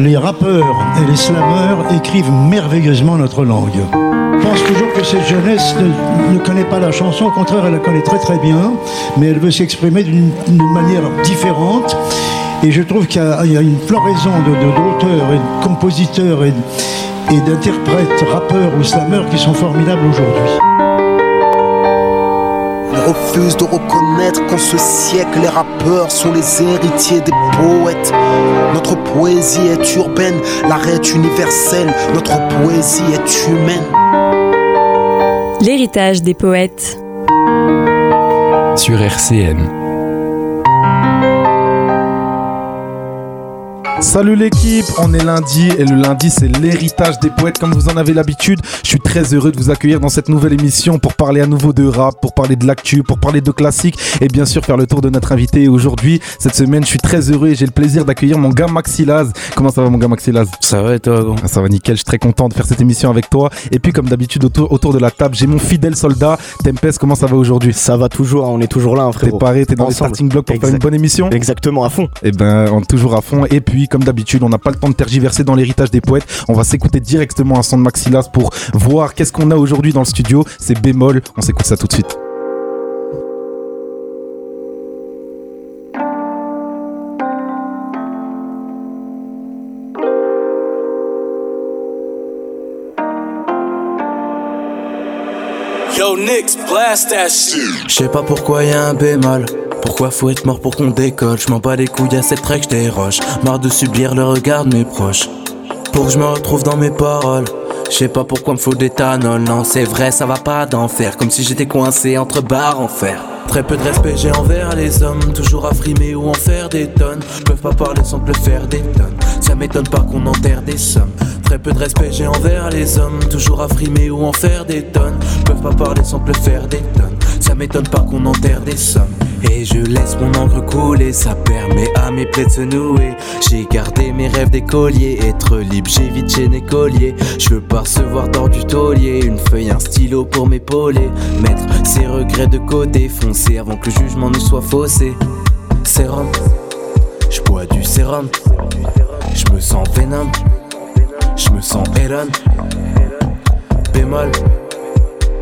Les rappeurs et les slameurs écrivent merveilleusement notre langue. Je pense toujours que cette jeunesse ne, connaît pas la chanson, au contraire, elle la connaît très très bien, mais elle veut s'exprimer d'une manière différente. Et je trouve qu'il y, a une floraison d'auteurs et de compositeurs et, et d'interprètes, rappeurs ou slameurs qui sont formidables aujourd'hui. Refuse de reconnaître qu'en ce siècle, les rappeurs sont les héritiers des poètes. Notre poésie est urbaine, l'arrêt est universel, notre poésie est humaine. L'héritage des poètes. Sur RCN. Salut l'équipe, on est lundi et le lundi c'est l'héritage des poètes comme vous en avez l'habitude. Je suis très heureux de vous accueillir dans cette nouvelle émission pour parler à nouveau de rap, pour parler de l'actu, pour parler de classiques et bien sûr faire le tour de notre invité. Aujourd'hui, cette semaine, je suis très heureux et j'ai le plaisir d'accueillir mon gars Maxilaz. Comment ça va mon gars Maxilaz? Ça va et toi ah, Ça va nickel, je suis très content de faire cette émission avec toi. Et puis comme d'habitude autour, autour de la table, j'ai mon fidèle soldat Tempest. Comment ça va aujourd'hui? Ça va toujours, on est toujours là, hein, frérot. T'es paré, t'es dans les starting blocks pour faire une bonne émission? Exactement, à fond. Et eh ben, on est toujours à fond. Et puis comme d'habitude, on n'a pas le temps de tergiverser dans l'héritage des poètes. On va s'écouter directement un son de Maxilas pour voir qu'est-ce qu'on a aujourd'hui dans le studio. C'est bémol. On s'écoute ça tout de suite. Blast that shit. Je sais pas pourquoi y a un bémol. Pourquoi faut être mort pour qu'on décolle? Je m'en bats les couilles à cette trek, déroche Marre de subir le regard de mes proches. Pour que je me retrouve dans mes paroles. Je sais pas pourquoi me faut des tanols. Non, c'est vrai, ça va pas d'enfer. Comme si j'étais coincé entre barres en fer. Très peu de respect j'ai envers les hommes, toujours à frimer ou en faire des tonnes. Peuvent pas parler sans le faire des tonnes. Ça m'étonne pas qu'on enterre des sommes. Très peu de respect j'ai envers les hommes, toujours à frimer ou en faire des tonnes. Peuvent pas parler sans le faire des tonnes. Ça m'étonne pas qu'on enterre des sommes. Et je laisse mon encre couler, ça permet à mes plaies de se nouer. J'ai gardé mes rêves d'écolier, être libre, j'ai vite chaîné collier. Je veux pas recevoir d'or du taulier, une feuille, un stylo pour m'épauler. Mettre ses regrets de côté, foncer avant que le jugement ne soit faussé. Sérum, je bois du sérum, je me sens vénum, je me sens Aaron. Bémol,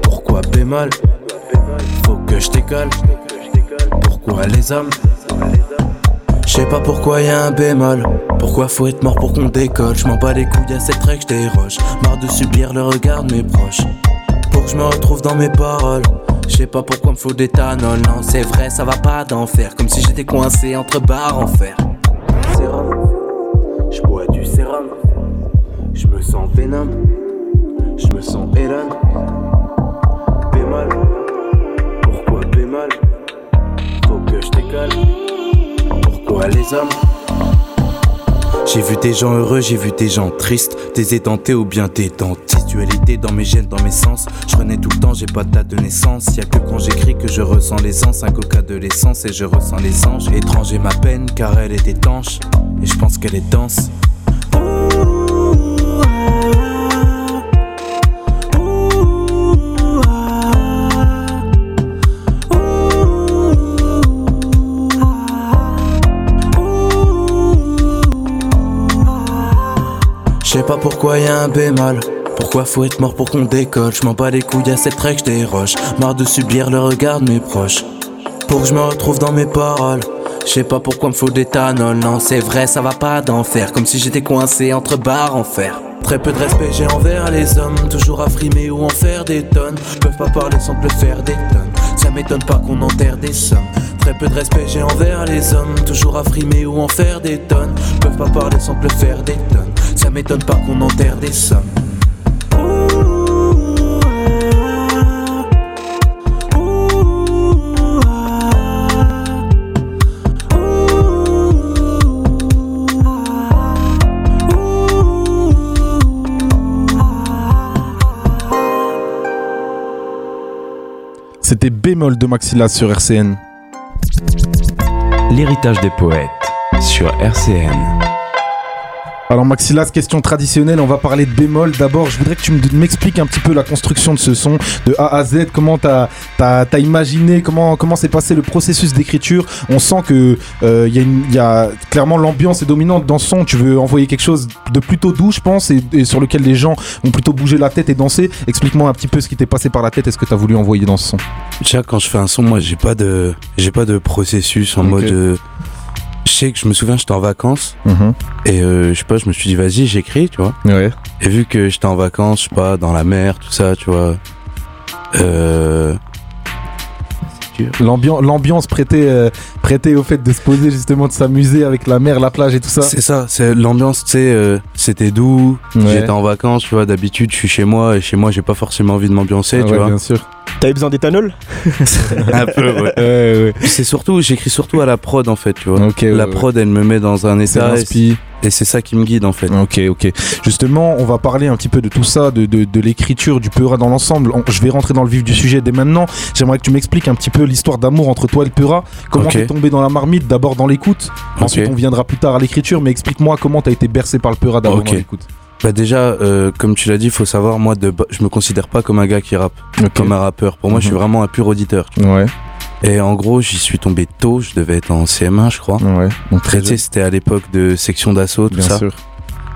pourquoi bémol? Faut que je décolle pourquoi les hommes Je sais pas pourquoi y a un bémol. Pourquoi faut être mort pour qu'on décolle Je m'en bats les couilles à cette trek, roches Marre de subir le regard de mes proches. Pour que je me retrouve dans mes paroles. Je sais pas pourquoi me faut des tanols. Non, c'est vrai, ça va pas d'enfer. Comme si j'étais coincé entre barres en fer. Sérum, je bois du sérum. Je me sens vénum. Je me sens Hélène. Bémol. Pourquoi bémol? J'ai vu des gens heureux, j'ai vu des gens tristes, des édentés ou bien des dentistes. Dualité dans mes gènes, dans mes sens. Je renais tout le temps, j'ai pas de date de naissance. Y a que quand j'écris que je ressens l'essence, un coca de l'essence et je ressens les anges. Étranger ma peine car elle est étanche et je pense qu'elle est dense. Pas pourquoi y a un bémol. Pourquoi faut être mort pour qu'on décolle? Je m'en bats les couilles à cette trek, roches Marre de subir le regard de mes proches. Pour que je me retrouve dans mes paroles. Je sais pas pourquoi me faut des tanols. Non, c'est vrai, ça va pas d'enfer. Comme si j'étais coincé entre barres en fer. Très peu de respect j'ai envers les hommes, toujours à frimer ou en faire des tonnes. Peuvent pas parler sans le faire des tonnes. Ça m'étonne pas qu'on enterre des sommes. Très peu de respect j'ai envers les hommes, toujours à frimer ou en faire des tonnes. Peuvent pas parler sans le faire des tonnes. Ça m'étonne pas qu'on enterre des sommes. C'était bémol de Maxilla sur RCN. L'héritage des poètes sur RCN. Alors Maxilas, question traditionnelle, on va parler de bémol. D'abord, je voudrais que tu me- m'expliques un petit peu la construction de ce son de A à Z, comment t'as as, imaginé, comment comment s'est passé le processus d'écriture? On sent que euh, il y, a une- il y a clairement l'ambiance est dominante dans ce son. Tu veux envoyer quelque chose de plutôt doux, je pense, et, et sur lequel les gens vont plutôt bouger la tête et danser. Explique-moi un petit peu ce qui t'est passé par la tête et ce que t'as voulu envoyer dans ce son. Déjà, quand je fais un son, moi, j'ai pas de, j'ai pas de processus en mode. euh, je sais que je me souviens, j'étais en vacances Mhm. et euh, je sais pas, je me suis dit, vas-y, j'écris, tu vois. Ouais. Et vu que j'étais en vacances, je sais pas, dans la mer, tout ça, tu vois. Euh. L'ambiance, prêtait, euh, prêtait au fait de se poser justement, de s'amuser avec la mer, la plage et tout ça. C'est ça, c'est l'ambiance, tu sais, euh, c'était doux. Ouais. J'étais en vacances, tu vois. D'habitude, je suis chez moi et chez moi, j'ai pas forcément envie de m'ambiancer, Ah tu ouais, vois. bien sûr. T'avais besoin d'éthanol? Un peu, ouais. Ouais, ouais. Puis C'est surtout, j'écris surtout à la prod en fait, tu vois. La ouais. prod, elle me met dans un état et- c'est ça qui me guide en fait. Ok, ok. Justement, on va parler un petit peu de tout ça, de, de, de l'écriture, du Peura dans l'ensemble. Je vais rentrer dans le vif du sujet dès maintenant. J'aimerais que tu m'expliques un petit peu l'histoire d'amour entre toi et le Peura. Comment Ok. t'es tombé dans la marmite D'abord dans l'écoute, ensuite on viendra plus tard à l'écriture, mais explique-moi comment t'as été bercé par le Peura d'abord dans l'écoute. Bah déjà, euh, comme tu l'as dit, il faut savoir, moi, de, je me considère pas comme un gars qui rappe, comme un rappeur. Pour moi, je suis Mhm. vraiment un pur auditeur. tu Ouais. Et en gros, j'y suis tombé tôt. Je devais être en CM1, je crois. ouais. Donc très Tu sais, c'était à l'époque de section d'assaut, tout bien ça. sûr.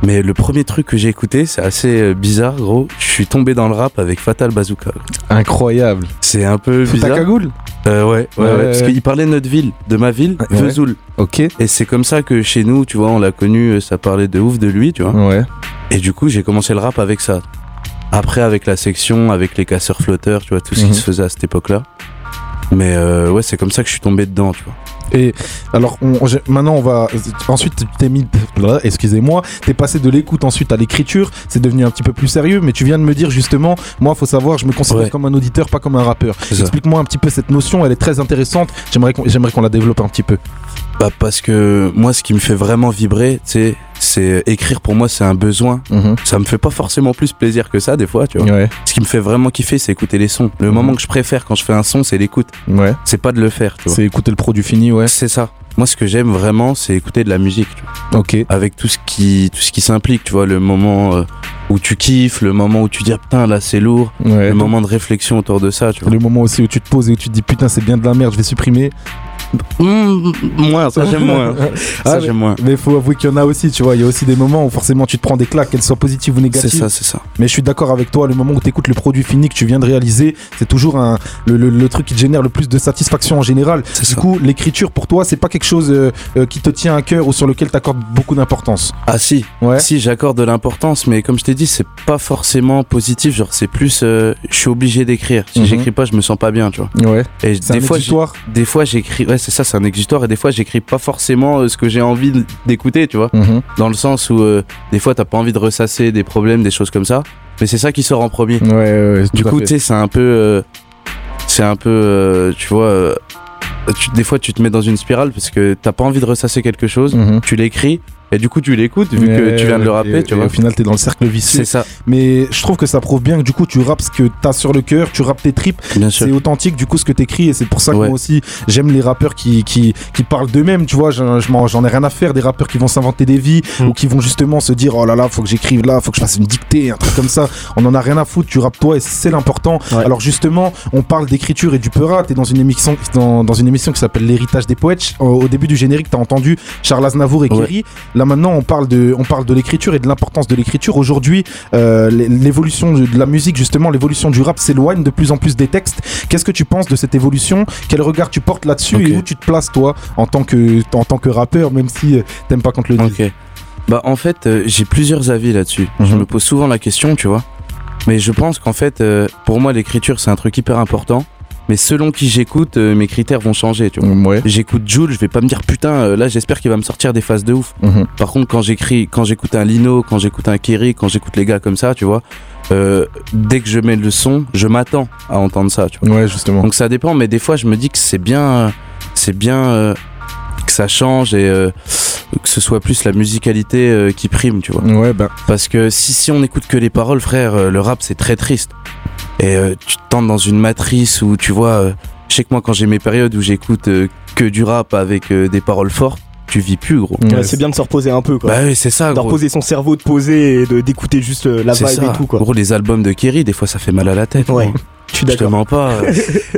Mais le premier truc que j'ai écouté, c'est assez euh, bizarre, gros. Je suis tombé dans le rap avec Fatal Bazooka. Incroyable. C'est un peu bizarre. cagoule Euh, ouais, ouais, Ouais, Parce qu'il parlait de notre ville, de ma ville, Ouais. Vesoul. Ok. Et c'est comme ça que chez nous, tu vois, on l'a connu, euh, ça parlait de ouf de lui, tu vois. Ouais. Et du coup, j'ai commencé le rap avec ça. Après, avec la section, avec les casseurs flotteurs, tu vois, tout ce Mhm. qui se faisait à cette époque-là. Mais euh, ouais, c'est comme ça que je suis tombé dedans, tu vois. Et alors, on- maintenant, on va. Ensuite, tu t'es mis. Excusez-moi, t'es passé de l'écoute ensuite à l'écriture. C'est devenu un petit peu plus sérieux, mais tu viens de me dire justement, moi, faut savoir, je me considère Ouais. comme un auditeur, pas comme un rappeur. C'est. Explique-moi un petit peu cette notion, elle est très intéressante. J'aimerais qu'on la développe un petit peu. Bah, parce que moi, ce qui me fait vraiment vibrer, tu sais, c'est écrire pour moi, c'est un besoin. Ça me fait pas forcément plus plaisir que ça, des fois, tu vois. Ouais, Ce qui me fait vraiment kiffer, c'est écouter les sons. Le Mhm. moment que je préfère quand je fais un son, c'est l'écoute. ouais. C'est pas de le faire, tu vois. C'est écouter le produit fini, ouais. C'est ça. Moi, ce que j'aime vraiment, c'est écouter de la musique, tu vois. Ok. avec tout ce qui tout ce qui s'implique tu vois le moment euh, où tu kiffes le moment où tu dis ah, putain là c'est lourd Ouais. le moment de réflexion autour de ça tu vois Le moment aussi où tu te poses et où tu te dis putain, c'est bien de la merde, je vais supprimer. Mmh, moins ça j'aime moins ça Ah, j'aime moins Mais faut avouer qu'il y en a aussi, tu vois. Il y a aussi des moments où forcément tu te prends des claques, qu'elles soient positives ou c'est négatives. ça c'est ça Mais je suis d'accord avec toi, le moment où tu écoutes le produit fini que tu viens de réaliser, c'est toujours un, le, le- le truc qui te génère le plus de satisfaction en général. c'est Du ça coup, l'écriture pour toi, c'est pas quelque chose euh, euh, qui te tient à cœur ou sur lequel tu accordes beaucoup d'importance? ah si Ouais. si j'accorde de l'importance mais comme je t'ai dit c'est pas forcément positif genre c'est plus euh, je suis obligé d'écrire si Mhm. j'écris pas je me sens pas bien tu vois Ouais. et C'est des fois des fois j'écris ouais c'est ça c'est un exutoire et des fois j'écris pas forcément euh, ce que j'ai envie d'écouter tu vois Mhm. dans le sens où euh, des fois t'as pas envie de ressasser des problèmes des choses comme ça mais c'est ça qui sort en premier Ouais, ouais, ouais, du coup tu sais c'est un peu euh, c'est un peu tu vois tu- des fois tu te mets dans une spirale parce que t'as pas envie de ressasser quelque chose Mhm. tu l'écris et du coup tu l'écoutes vu que tu viens de le rapper et- tu et vois Au final, t'es dans le cercle vicieux. c'est ça Mais je trouve que ça prouve bien que du coup, tu rappes ce que t'as sur le cœur, tu rappes tes tripes. bien sûr C'est authentique du coup ce que t'écris et c'est pour ça que Ouais. moi aussi j'aime les rappeurs qui, qui, qui parlent d'eux-mêmes, tu vois, j'en ai rien à faire des rappeurs qui vont s'inventer des vies Mm. ou qui vont justement se dire oh là là faut que j'écrive là, faut que je fasse une dictée, un truc comme ça, on en a rien à foutre, tu rappes toi et c'est l'important. Ouais. Alors justement on parle d'écriture et du peura, t'es dans une émission, dans, dans une émission qui s'appelle l'héritage des poètes, au, au début du générique t'as entendu Charles Aznavour et Ouais. Kerry, là maintenant on parle de, on parle de l'écriture et de l'importance de l'écriture, aujourd'hui euh, l'é- l'évolution de la musique, justement, l'évolution du rap s'éloigne de plus en plus des textes. Qu'est-ce que tu penses de cette évolution? Quel regard tu portes là-dessus et où tu te places, toi, en tant que, en tant que rappeur, même si euh, t'aimes pas qu'on te le dise? Bah en fait euh, j'ai plusieurs avis là-dessus. Je Mhm. me pose souvent la question tu vois. Mais je pense qu'en fait euh, pour moi l'écriture c'est un truc hyper important mais selon qui j'écoute euh, mes critères vont changer tu vois Ouais. J'écoute Jules, je vais pas me dire putain, euh, là j'espère qu'il va me sortir des phases de ouf. Mhm. Par contre, quand j'écris, quand j'écoute un Lino, quand j'écoute un Kerry, quand j'écoute les gars comme ça, tu vois, euh, dès que je mets le son, je m'attends à entendre ça, tu vois. Ouais, justement. Donc ça dépend, mais des fois je me dis que c'est bien, c'est bien que ça change et que ce soit plus la musicalité euh, qui prime, tu vois. Ouais, ben. Parce que si, si on écoute que les paroles, frère, euh, le rap c'est très triste. Et euh, tu te tentes dans une matrice où tu vois, euh, je sais que moi quand j'ai mes périodes où j'écoute euh, que du rap avec euh, des paroles fortes, tu vis plus, gros. Ouais, Ouais, c'est bien de se reposer un peu, quoi. Bah oui, c'est ça, de gros. reposer son cerveau, de poser et de d'écouter juste euh, la vibe ça. et tout, quoi. Gros, les albums de Kerry, des fois, ça fait mal à la tête. Ouais. Je suis Je te d'accord. mens pas.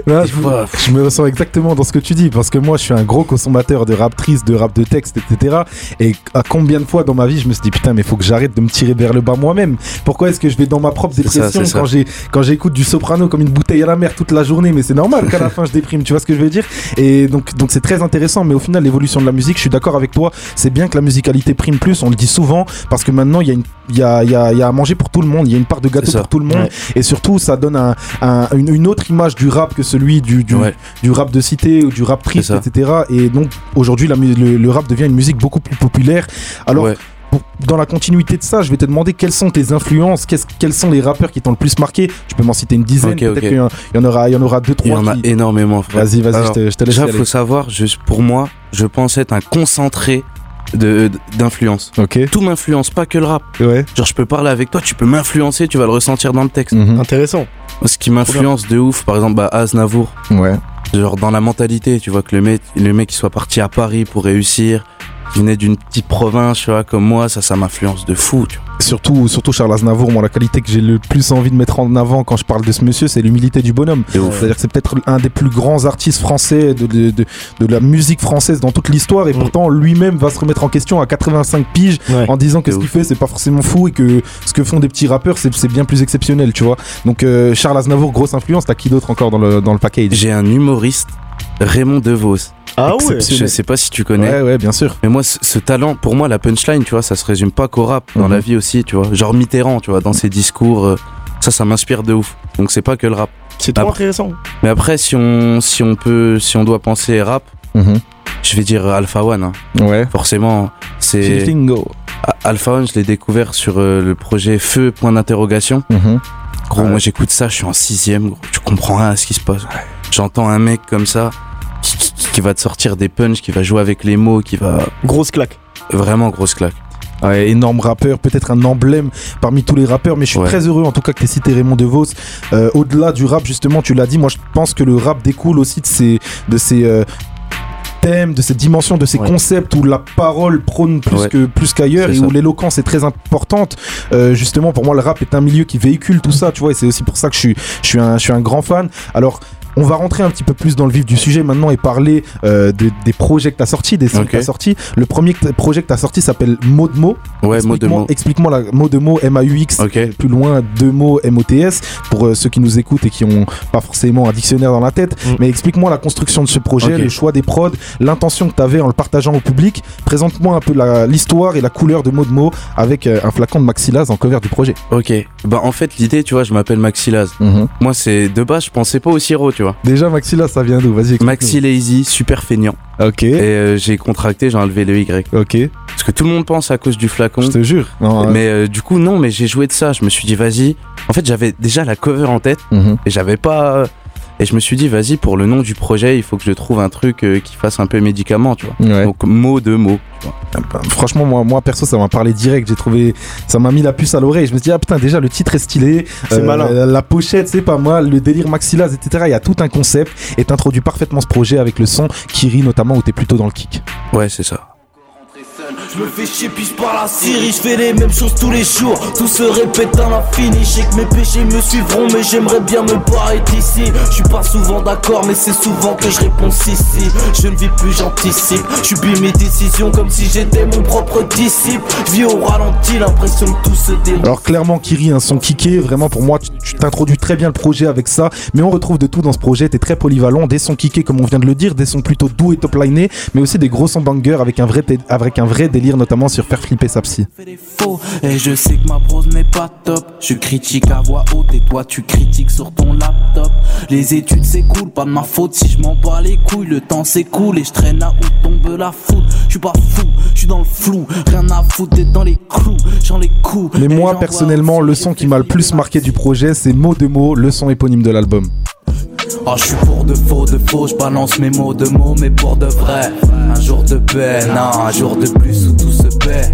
je, me ressens exactement dans ce que tu dis parce que moi je suis un gros consommateur de rap triste, de rap de texte, etc. Et à combien de fois dans ma vie je me suis dit putain mais faut que j'arrête de me tirer vers le bas moi-même. Pourquoi est-ce que je vais dans ma propre dépression ça. quand j'ai quand j'écoute du soprano comme une bouteille à la mer toute la journée? Mais c'est normal qu'à la fin je déprime. Tu vois ce que je veux dire? Et donc donc c'est très intéressant. Mais au final l'évolution de la musique, je suis d'accord avec toi. C'est bien que la musicalité prime plus. On le dit souvent parce que maintenant il y a une il y a, il y, a, y a à manger pour tout le monde. Il y a une part de gâteau pour tout le monde. Ouais. Et surtout ça donne un, un- une, une autre image du rap que celui du, du, Ouais. du rap de cité ou du rap triste, etc. Et donc aujourd'hui, le, le rap devient une musique beaucoup plus populaire. Alors, ouais. pour- dans la continuité de ça, je vais te demander quelles sont tes influences, qu'est-ce- quels sont les rappeurs qui t'ont le plus marqué? Tu peux m'en citer une dizaine, Ok, peut-être qu'il y en- il y en aura, il y en aura deux, Il y trois. en a qui- énormément, frère. Vas-y, vas-y, je te, je te laisse. Déjà, faut savoir, juste pour moi, je pense être un concentré de d'influence. Ok. Tout m'influence, pas que le rap. Ouais. Genre, je peux parler avec toi, tu peux m'influencer, tu vas le ressentir dans le texte. Mhm. Intéressant. Ce qui m'influence de ouf, par exemple, bah, Aznavour. Ouais. Genre, dans la mentalité, tu vois, que le mec, le mec qui soit parti à Paris pour réussir, qui venait d'une petite province, tu vois, comme moi, ça, ça m'influence de fou, tu vois. Surtout, surtout Charles Aznavour, moi, la qualité que j'ai le plus envie de mettre en avant quand je parle de ce monsieur, c'est l'humilité du bonhomme. C'est-à-dire que c'est peut-être un des plus grands artistes français de, de, de, de la musique française dans toute l'histoire, et Mm. pourtant lui-même va se remettre en question à 85 piges Ouais. en disant que ce qu'il fait c'est pas forcément fou et que ce que font des petits rappeurs c'est c'est bien plus exceptionnel, tu vois. Donc euh, Charles Aznavour, grosse influence, t'as qui d'autre encore dans le, dans le package? J'ai un humoriste, Raymond DeVos. Ah ouais. Je sais pas si tu connais. Ouais, ouais, bien sûr. Mais moi, ce, ce talent, pour moi, la punchline, tu vois, ça se résume pas qu'au rap, dans Mhm. la vie aussi, tu vois. Genre Mitterrand, tu vois, dans ses discours, euh, ça, ça m'inspire de ouf. Donc c'est pas que le rap. C'est trop Après- intéressant. Mais après, si on, si on peut, si on doit penser rap, Mhm. je vais dire Alpha One. hein. Ouais. Forcément, c'est Shiftingo. A- Alpha One, je l'ai découvert sur euh, le projet Feu point d'interrogation. Mhm. Gros, Ouais. moi j'écoute ça, je suis en sixième, gros. Tu comprends rien à ce qui se passe. J'entends un mec comme ça qui, va te sortir des punchs, qui va jouer avec les mots, qui va Grosse claque. vraiment grosse claque. Ouais, énorme rappeur, peut-être un emblème parmi tous les rappeurs, mais je suis Ouais. très heureux en tout cas que tu cité Raymond DeVos. Euh, Au-delà du rap, justement, tu l'as dit, moi je pense que le rap découle aussi de ces, de ces euh, thèmes, de ces dimensions, de ces Ouais. concepts où la parole prône plus Ouais. que plus qu'ailleurs et où l'éloquence est très importante. Euh, justement, pour moi, le rap est un milieu qui véhicule tout ça, tu vois, et c'est aussi pour ça que je suis, je suis, un, je suis un grand fan. Alors, on va rentrer un petit peu plus dans le vif du sujet maintenant et parler euh, de- des projets que tu as sortis, des sons que tu as sortis. Le premier projet que tu as sorti s'appelle Mot de mots. Ouais, mot de Explique-moi- mot. Explique-moi la mot de M-A-U-X. Ok. Plus loin, deux mots M-O-T-S. Pour euh, ceux qui nous écoutent et qui ont pas forcément un dictionnaire dans la tête. Mm. Mais explique-moi la construction de ce projet, le choix des prods, l'intention que tu avais en le partageant au public. Présente-moi un peu l'histoire et la couleur de mot de mot avec euh, un flacon de Maxilaz en cover du projet. Ok. Bah en fait l'idée, tu vois, je m'appelle Maxilaz. Moi c'est de base, je pensais pas au sirop, tu vois. Déjà, Maxilaz, ça vient d'où? Vas-y. Maxi Lazy, super feignant. Ok. Et euh, j'ai contracté, j'ai enlevé le Y. Ok. Parce que tout le monde pense à cause du flacon. Je te jure. Non, Mais euh, du coup non, mais j'ai joué de ça. Je me suis dit vas-y. En fait j'avais déjà la cover en tête Mhm. et j'avais pas. Euh, Et je me suis dit vas-y pour le nom du projet, il faut que je trouve un truc euh, qui fasse un peu médicament, tu vois. Ouais. Donc mot de mot. Franchement, moi, moi perso, ça m'a parlé direct. J'ai trouvé, ça m'a mis la puce à l'oreille. Je me suis dit, ah putain, déjà le titre est stylé. C'est malin. La pochette, c'est pas mal. Le délire maxillaz, etc. Il y a tout un concept. Et t'introduis parfaitement ce projet avec le son Kiri, notamment où t'es plutôt dans le kick. Ouais c'est ça. Je me fais chier puis je parle à Siri, je fais les mêmes choses tous les jours Tout se répète à l'infini, je sais que mes péchés me suivront Mais j'aimerais bien me barrer d'ici Je suis pas souvent d'accord mais c'est souvent que je réponds si si Je ne vis plus j'anticipe, je subis mes décisions comme si j'étais mon propre disciple vis au ralenti, l'impression que tout se déroule Alors clairement, Kiri, un son kické. Vraiment, pour moi, tu- t'introduis très bien le projet avec ça. Mais on retrouve de tout dans ce projet. T'es très polyvalent. Des sons kickés, comme on vient de le dire. Des sons plutôt doux et top-linés. Mais aussi des gros sons bangers avec un vrai, avec un vrai délire, notamment sur faire flipper sa psy. fais des faux. Et je sais que ma prose n'est pas top. Je critique à voix haute et toi tu critiques sur ton laptop. Les études s'écoulent, pas de ma faute si je m'en bats les couilles. Le temps s'écoule et je traîne à où tombe la foudre Je suis pas fou, je suis dans le flou. Rien à foutre d'être dans les clous J'en les coups. Mais moi, personnellement, le son qui m'a le plus marqué du projet, c'est mot de mot, le son éponyme de l'album. Oh, je suis pour de faux, de faux, je balance mes mots de mots, mais pour de vrai. Un jour de paix, non, un jour de plus où tout se paie.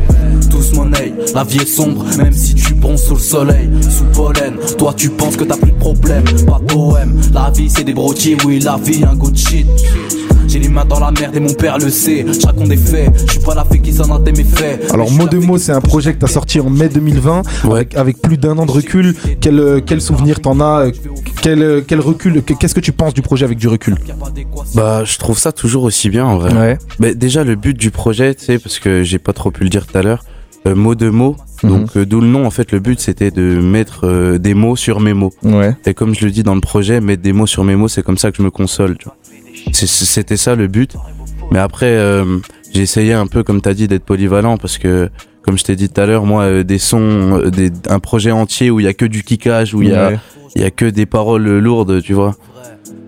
Tous monnaie, la vie est sombre, même si tu bronzes sous le soleil, sous pollen. Toi, tu penses que t'as plus de problème, pas de poème. La vie, c'est des brotis, oui, la vie, un good shit. J'ai les main dans la merde et mon père le sait. Je raconte des faits, je suis pas la fée qui s'en a mes faits. Alors, mot de mot, c'est un projet que t'as sorti en mai 2020, avec, avec plus d'un an de recul. Quel, euh, quel souvenir t'en as euh, quel, euh, quel recul que- Qu'est-ce que tu penses du projet avec du recul? Bah, je trouve ça toujours aussi bien en vrai. Ouais. Mais déjà, le but du projet, tu sais, parce que j'ai pas trop pu le dire tout à l'heure, euh, mot de mot. Mhm. Donc, euh, d'où le nom, en fait, le but c'était de mettre euh, des mots sur mes mots. Ouais. Et comme je le dis dans le projet, mettre des mots sur mes mots, c'est comme ça que je me console. C'était ça le but. Mais après, j'ai essayé un peu, comme t'as dit, d'être polyvalent parce que, comme je t'ai dit tout à l'heure, moi, euh, des sons, euh, des, un projet entier où il y a que du kickage, où il y a, y a que des paroles lourdes, tu vois.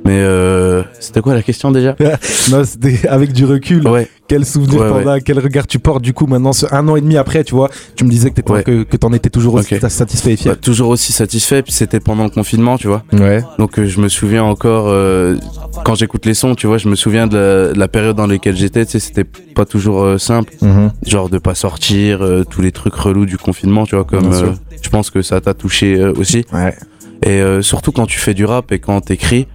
Mais euh, c'était quoi la question déjà? Non, c'était avec du recul. Ouais. Quel souvenir Ouais, t'en ouais. as? Quel regard tu portes du coup maintenant, ce un an et demi après, tu vois? Tu me disais que, Ouais. que, que t'en étais toujours aussi satisfait et fier. Bah, toujours aussi satisfait. Puis c'était pendant le confinement, tu vois. Ouais. Donc euh, je me souviens encore euh, quand j'écoute les sons, tu vois, je me souviens de la, de la période dans laquelle j'étais. Tu sais, c'était pas toujours euh, simple, Mhm. genre de pas sortir, euh, tous les trucs relous du confinement, tu vois. Comme je pense que ça t'a touché aussi. Ouais. Et surtout quand tu fais du rap et quand t'écris.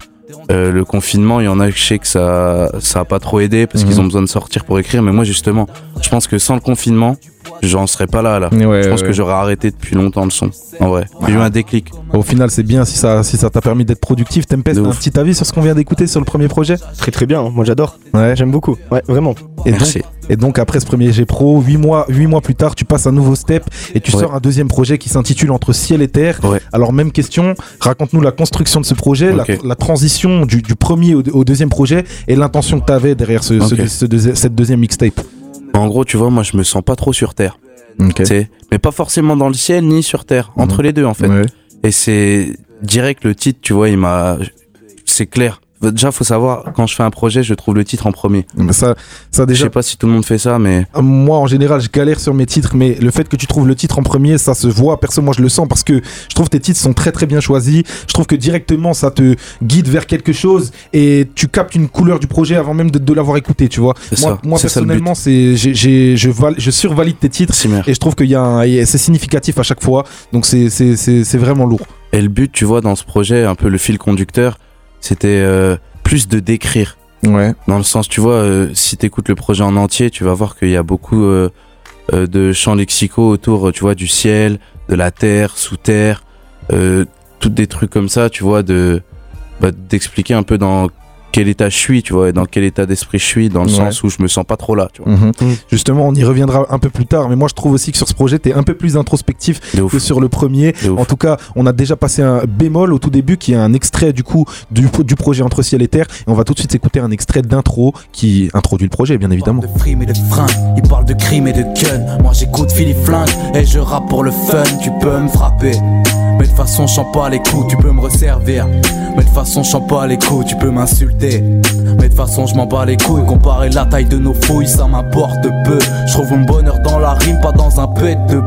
Euh, le confinement, il y en a que je sais que ça, ça a pas trop aidé parce Mhm. qu'ils ont besoin de sortir pour écrire. Mais moi, justement, je pense que sans le confinement, j'en serais pas là, là. Ouais, je pense ouais. que j'aurais arrêté depuis longtemps le son. En vrai, j'ai eu un déclic. Au final, c'est bien si ça si ça t'a permis d'être productif. Tempest, un ouf. petit avis sur ce qu'on vient d'écouter sur le premier projet? Très très bien, moi j'adore. Ouais. J'aime beaucoup. Ouais, vraiment. Et Merci. donc, et donc après ce premier G Pro, 8 mois, huit mois plus tard, tu passes un nouveau step et tu Ouais. sors un deuxième projet qui s'intitule Entre ciel et terre. Ouais. Alors même question, raconte-nous la construction de ce projet, la- transition du, du premier au, au deuxième projet et l'intention que tu avais derrière ce, ce- Ok. ce deuxi- cette deuxième mixtape. En gros, tu vois, moi, je me sens pas trop sur Terre. Mais pas forcément dans le ciel ni sur Terre. Entre les deux, en fait. Ouais. Et c'est direct le titre, tu vois, il m'a. C'est clair. Déjà, faut savoir, quand je fais un projet, je trouve le titre en premier. Mais Ça, ça Je déjà, sais pas si tout le monde fait ça, mais. moi en général, je galère sur mes titres, mais le fait que tu trouves le titre en premier, ça se voit. Perso, moi je le sens parce que je trouve tes titres sont très très bien choisis. Je trouve que directement ça te guide vers quelque chose et tu captes une couleur du projet avant même de, de l'avoir écouté, tu vois. Moi, ça. moi personnellement, c'est j'ai- je, val- je survalide tes titres et je trouve qu'il y a c'est significatif à chaque fois. Donc c'est- c'est c'est vraiment lourd. Et le but, tu vois, dans ce projet, un peu le fil conducteur, c'était euh, plus de décrire. Ouais. Dans le sens, tu vois, euh, si tu écoutes le projet en entier, tu vas voir qu'il y a beaucoup euh, de champs lexicaux autour, tu vois, du ciel, de la terre, sous terre, euh, toutes des trucs comme ça, tu vois, de bah, d'expliquer un peu dans quel état je suis, tu vois, et dans quel état d'esprit je suis, dans le Ouais. sens où je me sens pas trop là, tu vois. Mhm. Justement, on y reviendra un peu plus tard, mais moi je trouve aussi que sur ce projet, tu es un peu plus introspectif que sur le premier. En tout cas, on a déjà passé un bémol au tout début qui est un extrait du coup du, du projet Entre ciel et terre. Et on va tout de suite écouter un extrait d'intro qui introduit le projet, bien évidemment. de frime et de fringues, il parle de crime et de gun. Moi j'écoute Philippe Flingue et je rappe pour le fun. Tu peux me frapper, mais de toute façon je chante pas les coups, tu peux me resservir. Mais de toute façon je chante pas les coups, tu peux m'insulter. Mais de toute façon je m'en bats les couilles. Comparer la taille de nos fouilles, ça m'importe peu. Je trouve mon bonheur dans la rime, pas dans un pet de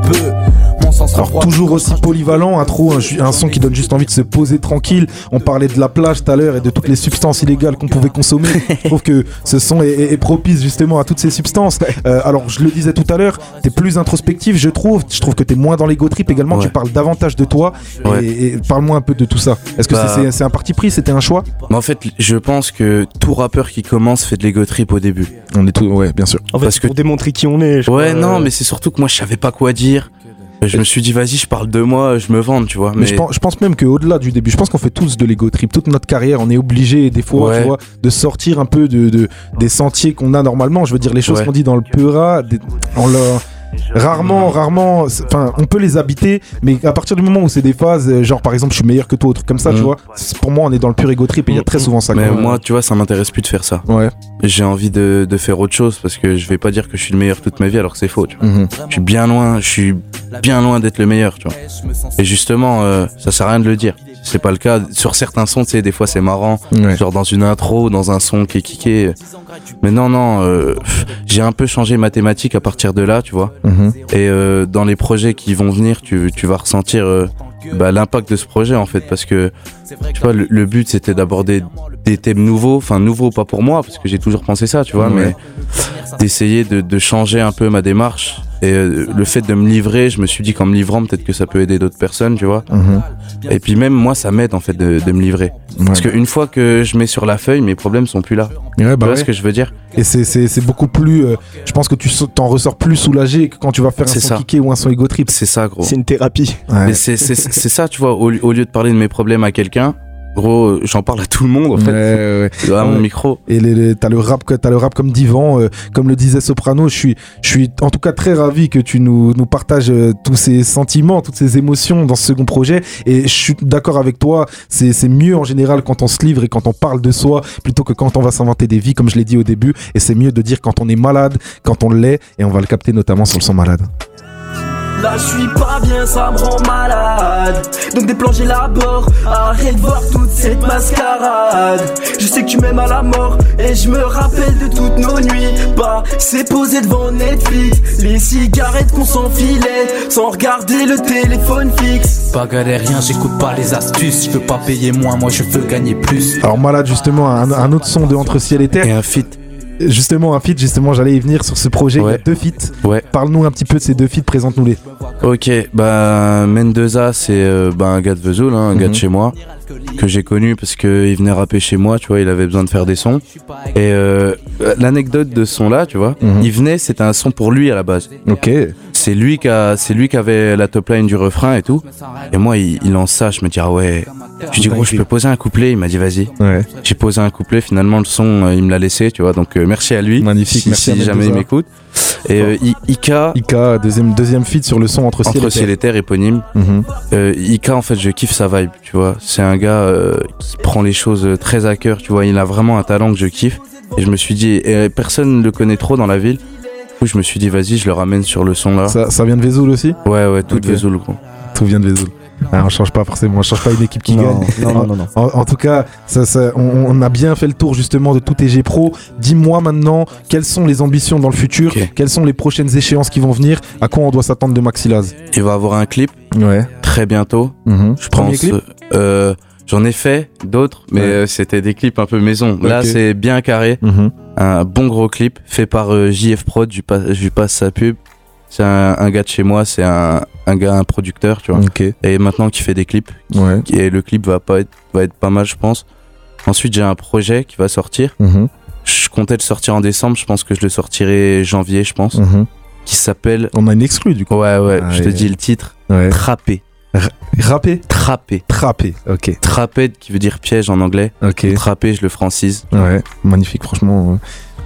sens Alors toujours aussi polyvalent, intro, un, ju- un son qui donne juste envie de se poser tranquille. On parlait de la plage tout à l'heure et de toutes les substances illégales qu'on pouvait consommer. je trouve que ce son est, est- est propice justement à toutes ces substances. Euh, alors je le disais tout à l'heure, t'es plus introspectif, je trouve. Je trouve que t'es moins dans l'ego trip également. Ouais. Tu parles davantage de toi. Ouais. Et, et parle-moi un peu de tout ça. Est-ce que Bah- c'est- c'est c'est un parti pris C'était un choix Mais en fait, je pense que tout rappeur qui commence fait de l'ego trip au début. On est tout, ouais, bien sûr. En fait, Parce que- pour démontrer qui on est. je Ouais, crois, non, euh, mais c'est surtout que moi, je savais pas quoi dire. Je me suis dit, vas-y, je parle de moi, je me vante, tu vois. Mais, je, pense, je pense même qu'au-delà du début, je pense qu'on fait tous de l'ego trip. Toute notre carrière, on est obligé des fois, Ouais. tu vois, de sortir un peu de, de- des sentiers qu'on a normalement. Je veux dire, les choses Ouais. qu'on dit dans le Peura, des- on Rarement, rarement, enfin, on peut les habiter, mais à partir du moment où c'est des phases, euh, genre par exemple, je suis meilleur que toi, ou truc comme ça, tu Mhm. vois, pour moi, on est dans le pur ego trip et il y a très souvent ça. Mais quoi. moi, tu vois, ça m'intéresse plus de faire ça. ouais. J'ai envie de, de faire autre chose parce que je vais pas dire que je suis le meilleur toute ma vie alors que c'est faux, tu vois. Mhm. Je suis bien loin, je suis bien loin d'être le meilleur, tu vois. Et justement, euh, ça sert à rien de le dire. C'est pas le cas. Sur certains sons, tu sais, des fois c'est marrant. Ouais. Genre dans une intro, dans un son qui est kické. Mais non, non, euh, j'ai un peu changé ma thématique à partir de là, tu vois. Mhm. Et euh, dans les projets qui vont venir, tu, tu vas ressentir euh, bah, l'impact de ce projet en fait. Parce que, tu vois, le, le but c'était d'aborder des thèmes nouveaux. Enfin, nouveaux pas pour moi, parce que j'ai toujours pensé ça, tu vois. Mais d'essayer de, de changer un peu ma démarche Et euh, le fait de me livrer, je me suis dit qu'en me livrant, peut-être que ça peut aider d'autres personnes, tu vois. Mhm. Et puis même moi, ça m'aide en fait de, de me livrer. Parce Ouais. qu'une fois que je mets sur la feuille, mes problèmes sont plus là. Ouais, bah tu vois ouais. ce que je veux dire? Et c'est- c'est c'est beaucoup plus. euh, je pense que tu t'en ressors plus soulagé que quand tu vas faire un C'est son ça. kické ou un son ego trip. C'est ça, gros. C'est une thérapie. C'est ça, tu vois. Au, au lieu de parler de mes problèmes à quelqu'un, gros, euh, j'en parle à tout le monde en fait. Ouais, ouais. À mon Ouais. micro. Et les- les- t'as le rap, t'as le rap comme divan, euh, comme le disait Soprano. Je suis, je suis en tout cas très ravi que tu nous, nous partages euh, tous ces sentiments, toutes ces émotions dans ce second projet. Et je suis d'accord avec toi. C'est, c'est mieux en général quand on se livre et quand on parle de soi plutôt que quand on va s'inventer des vies, comme je l'ai dit au début. Et c'est mieux de dire quand on est malade, quand on l'est. Et on va le capter notamment sur le son malade. Là je suis pas bien, ça me rend malade Donc des plans j'élabore, arrête de voir toute cette mascarade Je sais que tu m'aimes à la mort Et je me rappelle de toutes nos nuits Pas c'est posé devant Netflix Les cigarettes qu'on s'enfilait Sans regarder le téléphone fixe Pas galère, rien, j'écoute pas les astuces. Je veux pas payer moins, moi je veux gagner plus. Alors malade justement, un, un autre son de Entre ciel et terre. Et un feat. Justement un feat, justement j'allais y venir sur ce projet. Il y a Ouais. deux feats. Ouais. Parle-nous un petit peu de ces deux feats, présente-nous-les. Ok, bah Mendoza, c'est euh, bah, un gars de Vesoul, hein, un gars de Mhm. chez moi, que j'ai connu parce qu'il venait rapper chez moi, tu vois, il avait besoin de faire des sons. Et euh, l'anecdote de ce son-là, tu vois, Mhm. il venait, c'était un son pour lui à la base. Ok. C'est lui qui a, c'est lui qui avait la top line du refrain et tout. Et moi, il, il lance ça, je me dis ah ouais. Je dis gros, je peux poser un couplet. Il m'a dit vas-y. Ouais. J'ai posé un couplet. Finalement, le son, euh, il me l'a laissé, tu vois. Donc euh, merci à lui. Magnifique, si, merci si jamais il m'écoute. Et euh, Ika, Ika, deuxième, deuxième feat sur le son Entre ciel entre et ciel et terre, éponyme. Mhm. Euh, Ika, en fait, je kiffe sa vibe, tu vois. C'est un gars qui prend les choses très à cœur, tu vois. Il a vraiment un talent que je kiffe. Et je me suis dit, et personne ne le connaît trop dans la ville. Coup, je me suis dit, vas-y, je le ramène sur le son là. Ça, ça vient de Vesoul aussi Ouais, ouais, tout Ok. Vesoul, gros. Tout vient de Vesoul. Ah, on change pas forcément, on change pas une équipe qui non, gagne. non, non, non, non. En, en tout cas, ça, ça- on, on a bien fait le tour justement de tout tes G Pro. Dis-moi maintenant, quelles sont les ambitions dans le futur? Quelles sont les prochaines échéances qui vont venir? À quoi on doit s'attendre de Maxilaz? Il va avoir un clip Ouais. très bientôt. Mhm. Je Premier pense. clip? euh, J'en ai fait d'autres, mais Ouais. euh, c'était des clips un peu maison. Là, c'est bien carré. Mhm. Un bon gros clip fait par euh, JF Prod. Je lui passe, je lui passe sa pub. C'est un, un gars de chez moi. C'est un, un gars, un producteur, tu vois. Et maintenant, qui fait des clips. Ouais. Et le clip va pas être, va être pas mal, je pense. Ensuite, j'ai un projet qui va sortir. Mhm. Je comptais le sortir en décembre. Je pense que je le sortirai janvier, je pense. Mhm. Qui s'appelle. On a une exclue du coup. Ouais, ouais. Ah, je te dis le titre. Ouais. Trappé. Rappé Trappé. Trappé. Ok. Trapped qui veut dire piège en anglais. Ok. Trappé, je le francise. Ouais. Magnifique, franchement.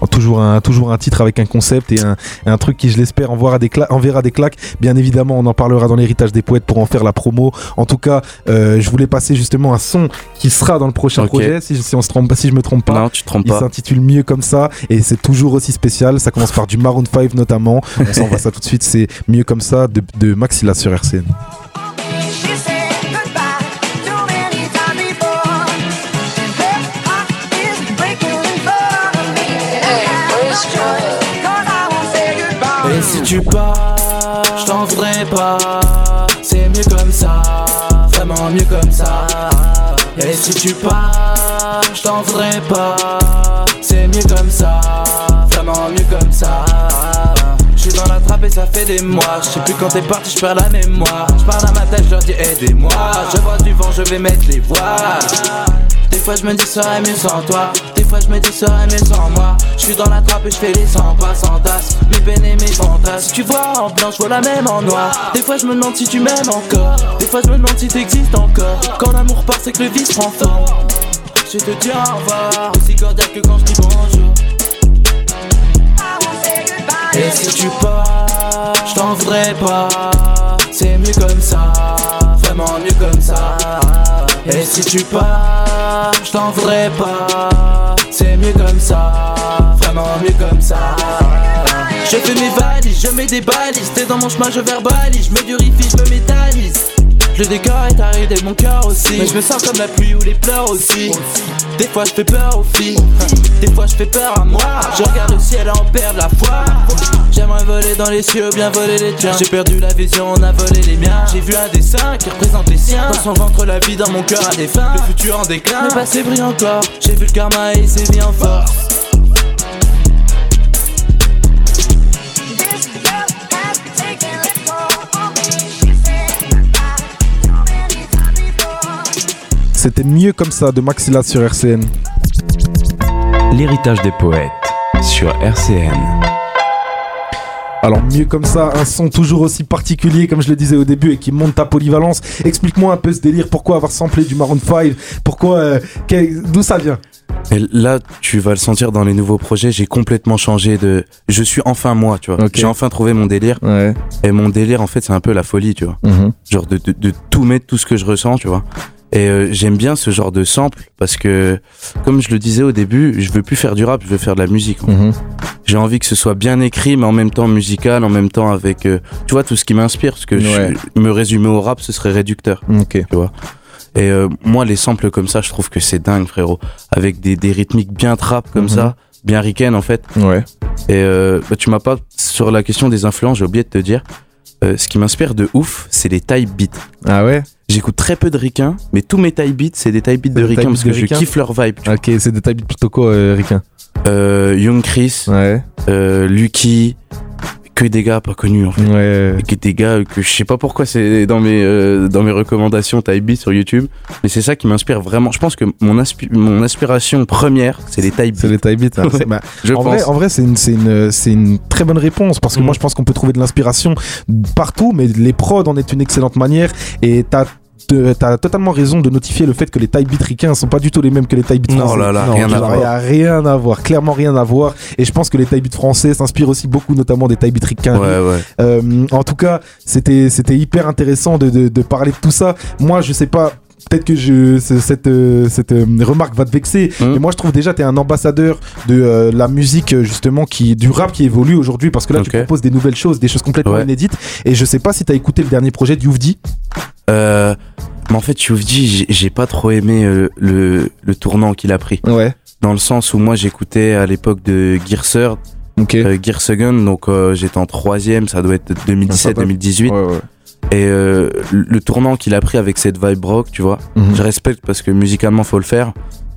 euh, Toujours un, toujours un titre avec un concept et un, un truc qui, je l'espère, enverra des, enverra des claques. Bien évidemment, on en parlera dans l'héritage des poètes pour en faire la promo. En tout cas, euh, je voulais passer justement un son qui sera dans le prochain projet, si, si on se trompe si je me trompe pas. Non, tu te trompes Il pas. s'intitule Mieux comme ça et c'est toujours aussi spécial. Ça commence par du Maroon 5 notamment. On s'envoie ça tout de suite. C'est Mieux comme ça de, de Maxilla sur RCN. Tu pars, je t'en voudrais pas. C'est mieux comme ça, vraiment mieux comme ça. Et si tu pars, je t'en voudrais pas. C'est mieux comme ça, vraiment mieux comme ça. Suis dans la trappe et ça fait des mois. Je sais plus quand t'es parti, je perds la mémoire. Je parle à ma tête, je leur dis aidez-moi. Je vois du vent, je vais mettre les voiles. Des fois je me dis serait mieux sans toi. Des fois je me dis serait mieux sans moi. Je suis dans la trappe et je fais les 100 pas sans tasse. Mes peines et mes fantasmes. Tu vois en blanc je vois la même en noir. Des fois je me demande si tu m'aimes encore. Des fois je me demande si t'existes encore. Quand l'amour part c'est que le vice prend forme. Je te dis au revoir. Aussi cordial que quand je dis bonjour Et si tu pars, je t'en voudrais pas. C'est mieux comme ça, vraiment mieux comme ça. Et si tu pars, je t'en voudrais pas. C'est mieux comme ça, vraiment mieux comme ça. Je fais mes valises, je mets des balises. T'es dans mon chemin, je verbalise. Je me durifie, je me métallise. Le décor est arrivé mon cœur aussi. Mais je me sens comme la pluie ou les pleurs aussi. Des fois je fais peur aux filles, des fois je fais peur à moi. Je regarde le ciel en perdre la foi. J'aimerais voler dans les cieux, bien voler les tiens. J'ai perdu la vision, on a volé les miens. J'ai vu un dessin qui représente les siens. Dans son ventre, la vie, dans mon cœur à des fins. Le futur en déclin, le passé brille encore. J'ai vu le karma et il s'est mis en force. Mieux comme ça de Maxilla sur RCN. L'héritage des poètes sur RCN. Alors mieux comme ça, un son toujours aussi particulier comme je le disais au début et qui monte ta polyvalence. Explique-moi un peu ce délire, pourquoi avoir samplé du Maroon 5 Pourquoi euh, d'où ça vient? Et là, tu vas le sentir dans les nouveaux projets, j'ai complètement changé de. Je suis enfin moi, tu vois. J'ai enfin trouvé mon délire. Ouais. Et mon délire, en fait, c'est un peu la folie, tu vois. Genre de, de, de tout mettre, tout ce que je ressens, tu vois. Et euh, j'aime bien ce genre de sample parce que, comme je le disais au début, je veux plus faire du rap, je veux faire de la musique. fait. J'ai envie que ce soit bien écrit, mais en même temps musical, en même temps avec, euh, tu vois, tout ce qui m'inspire. Parce que je- me résumer au rap, ce serait réducteur. Ok. Tu vois. Et euh, moi, les samples comme ça, je trouve que c'est dingue, frérot. Avec des, des rythmiques bien trap comme Mhm. ça, bien ricaine en fait. Ouais. Et euh, bah, tu m'as pas sur la question des influences, j'ai oublié de te dire. euh, ce qui m'inspire de ouf, c'est les type beats. Ah ouais? J'écoute très peu de ricains, mais tous mes type beats, c'est des type beats de ricains type parce beats que je kiffe leur vibe. tu. Ok, c'est des types plutôt quoi, euh, Euh, Young Chris, Ouais. euh, Lucky, que des gars pas connus en fait. Ouais. Et Que des gars que je sais pas pourquoi c'est dans mes euh, dans mes recommandations type beats sur YouTube, mais c'est ça qui m'inspire vraiment. Je pense que mon mon inspiration première, c'est les type C'est beats. les type hein. Ouais. Bah, en, pense. vrai, en vrai, c'est une, c'est une, c'est une très bonne réponse parce que Mhm. moi, je pense qu'on peut trouver de l'inspiration partout, mais les prods en est une excellente manière. Et t'as T'as totalement raison de notifier le fait que les type beats ricains sont pas du tout les mêmes que les beats Non, français. là, là, Non, rien à voir. a rien à voir, clairement rien à voir. Et je pense que les type beats français s'inspirent aussi beaucoup, notamment des type beats ricains. Ouais ouais. Euh, en tout cas, c'était c'était hyper intéressant de, de, de parler de tout ça. Moi, je sais pas. Peut-être que je, ce- cette, euh, cette euh, remarque va te vexer, Mhm. mais moi je trouve déjà que tu es un ambassadeur de euh, la musique justement qui du rap qui évolue aujourd'hui parce que là tu proposes des nouvelles choses, des choses complètement Ouais. inédites et je sais pas si tu as écouté le dernier projet de Youvdi. Euh, mais en fait, Youvdi, j'ai- pas trop aimé euh, le, le tournant qu'il a pris. Ouais. Dans le sens où moi j'écoutais à l'époque de Gearser, OK. euh, Gearsugun, donc euh, j'étais en troisième, ça doit être 2017-2018. Ouais, ouais. Et euh, le tournant qu'il a pris avec cette vibe rock, tu vois, Mhm. je respecte parce que musicalement faut le faire,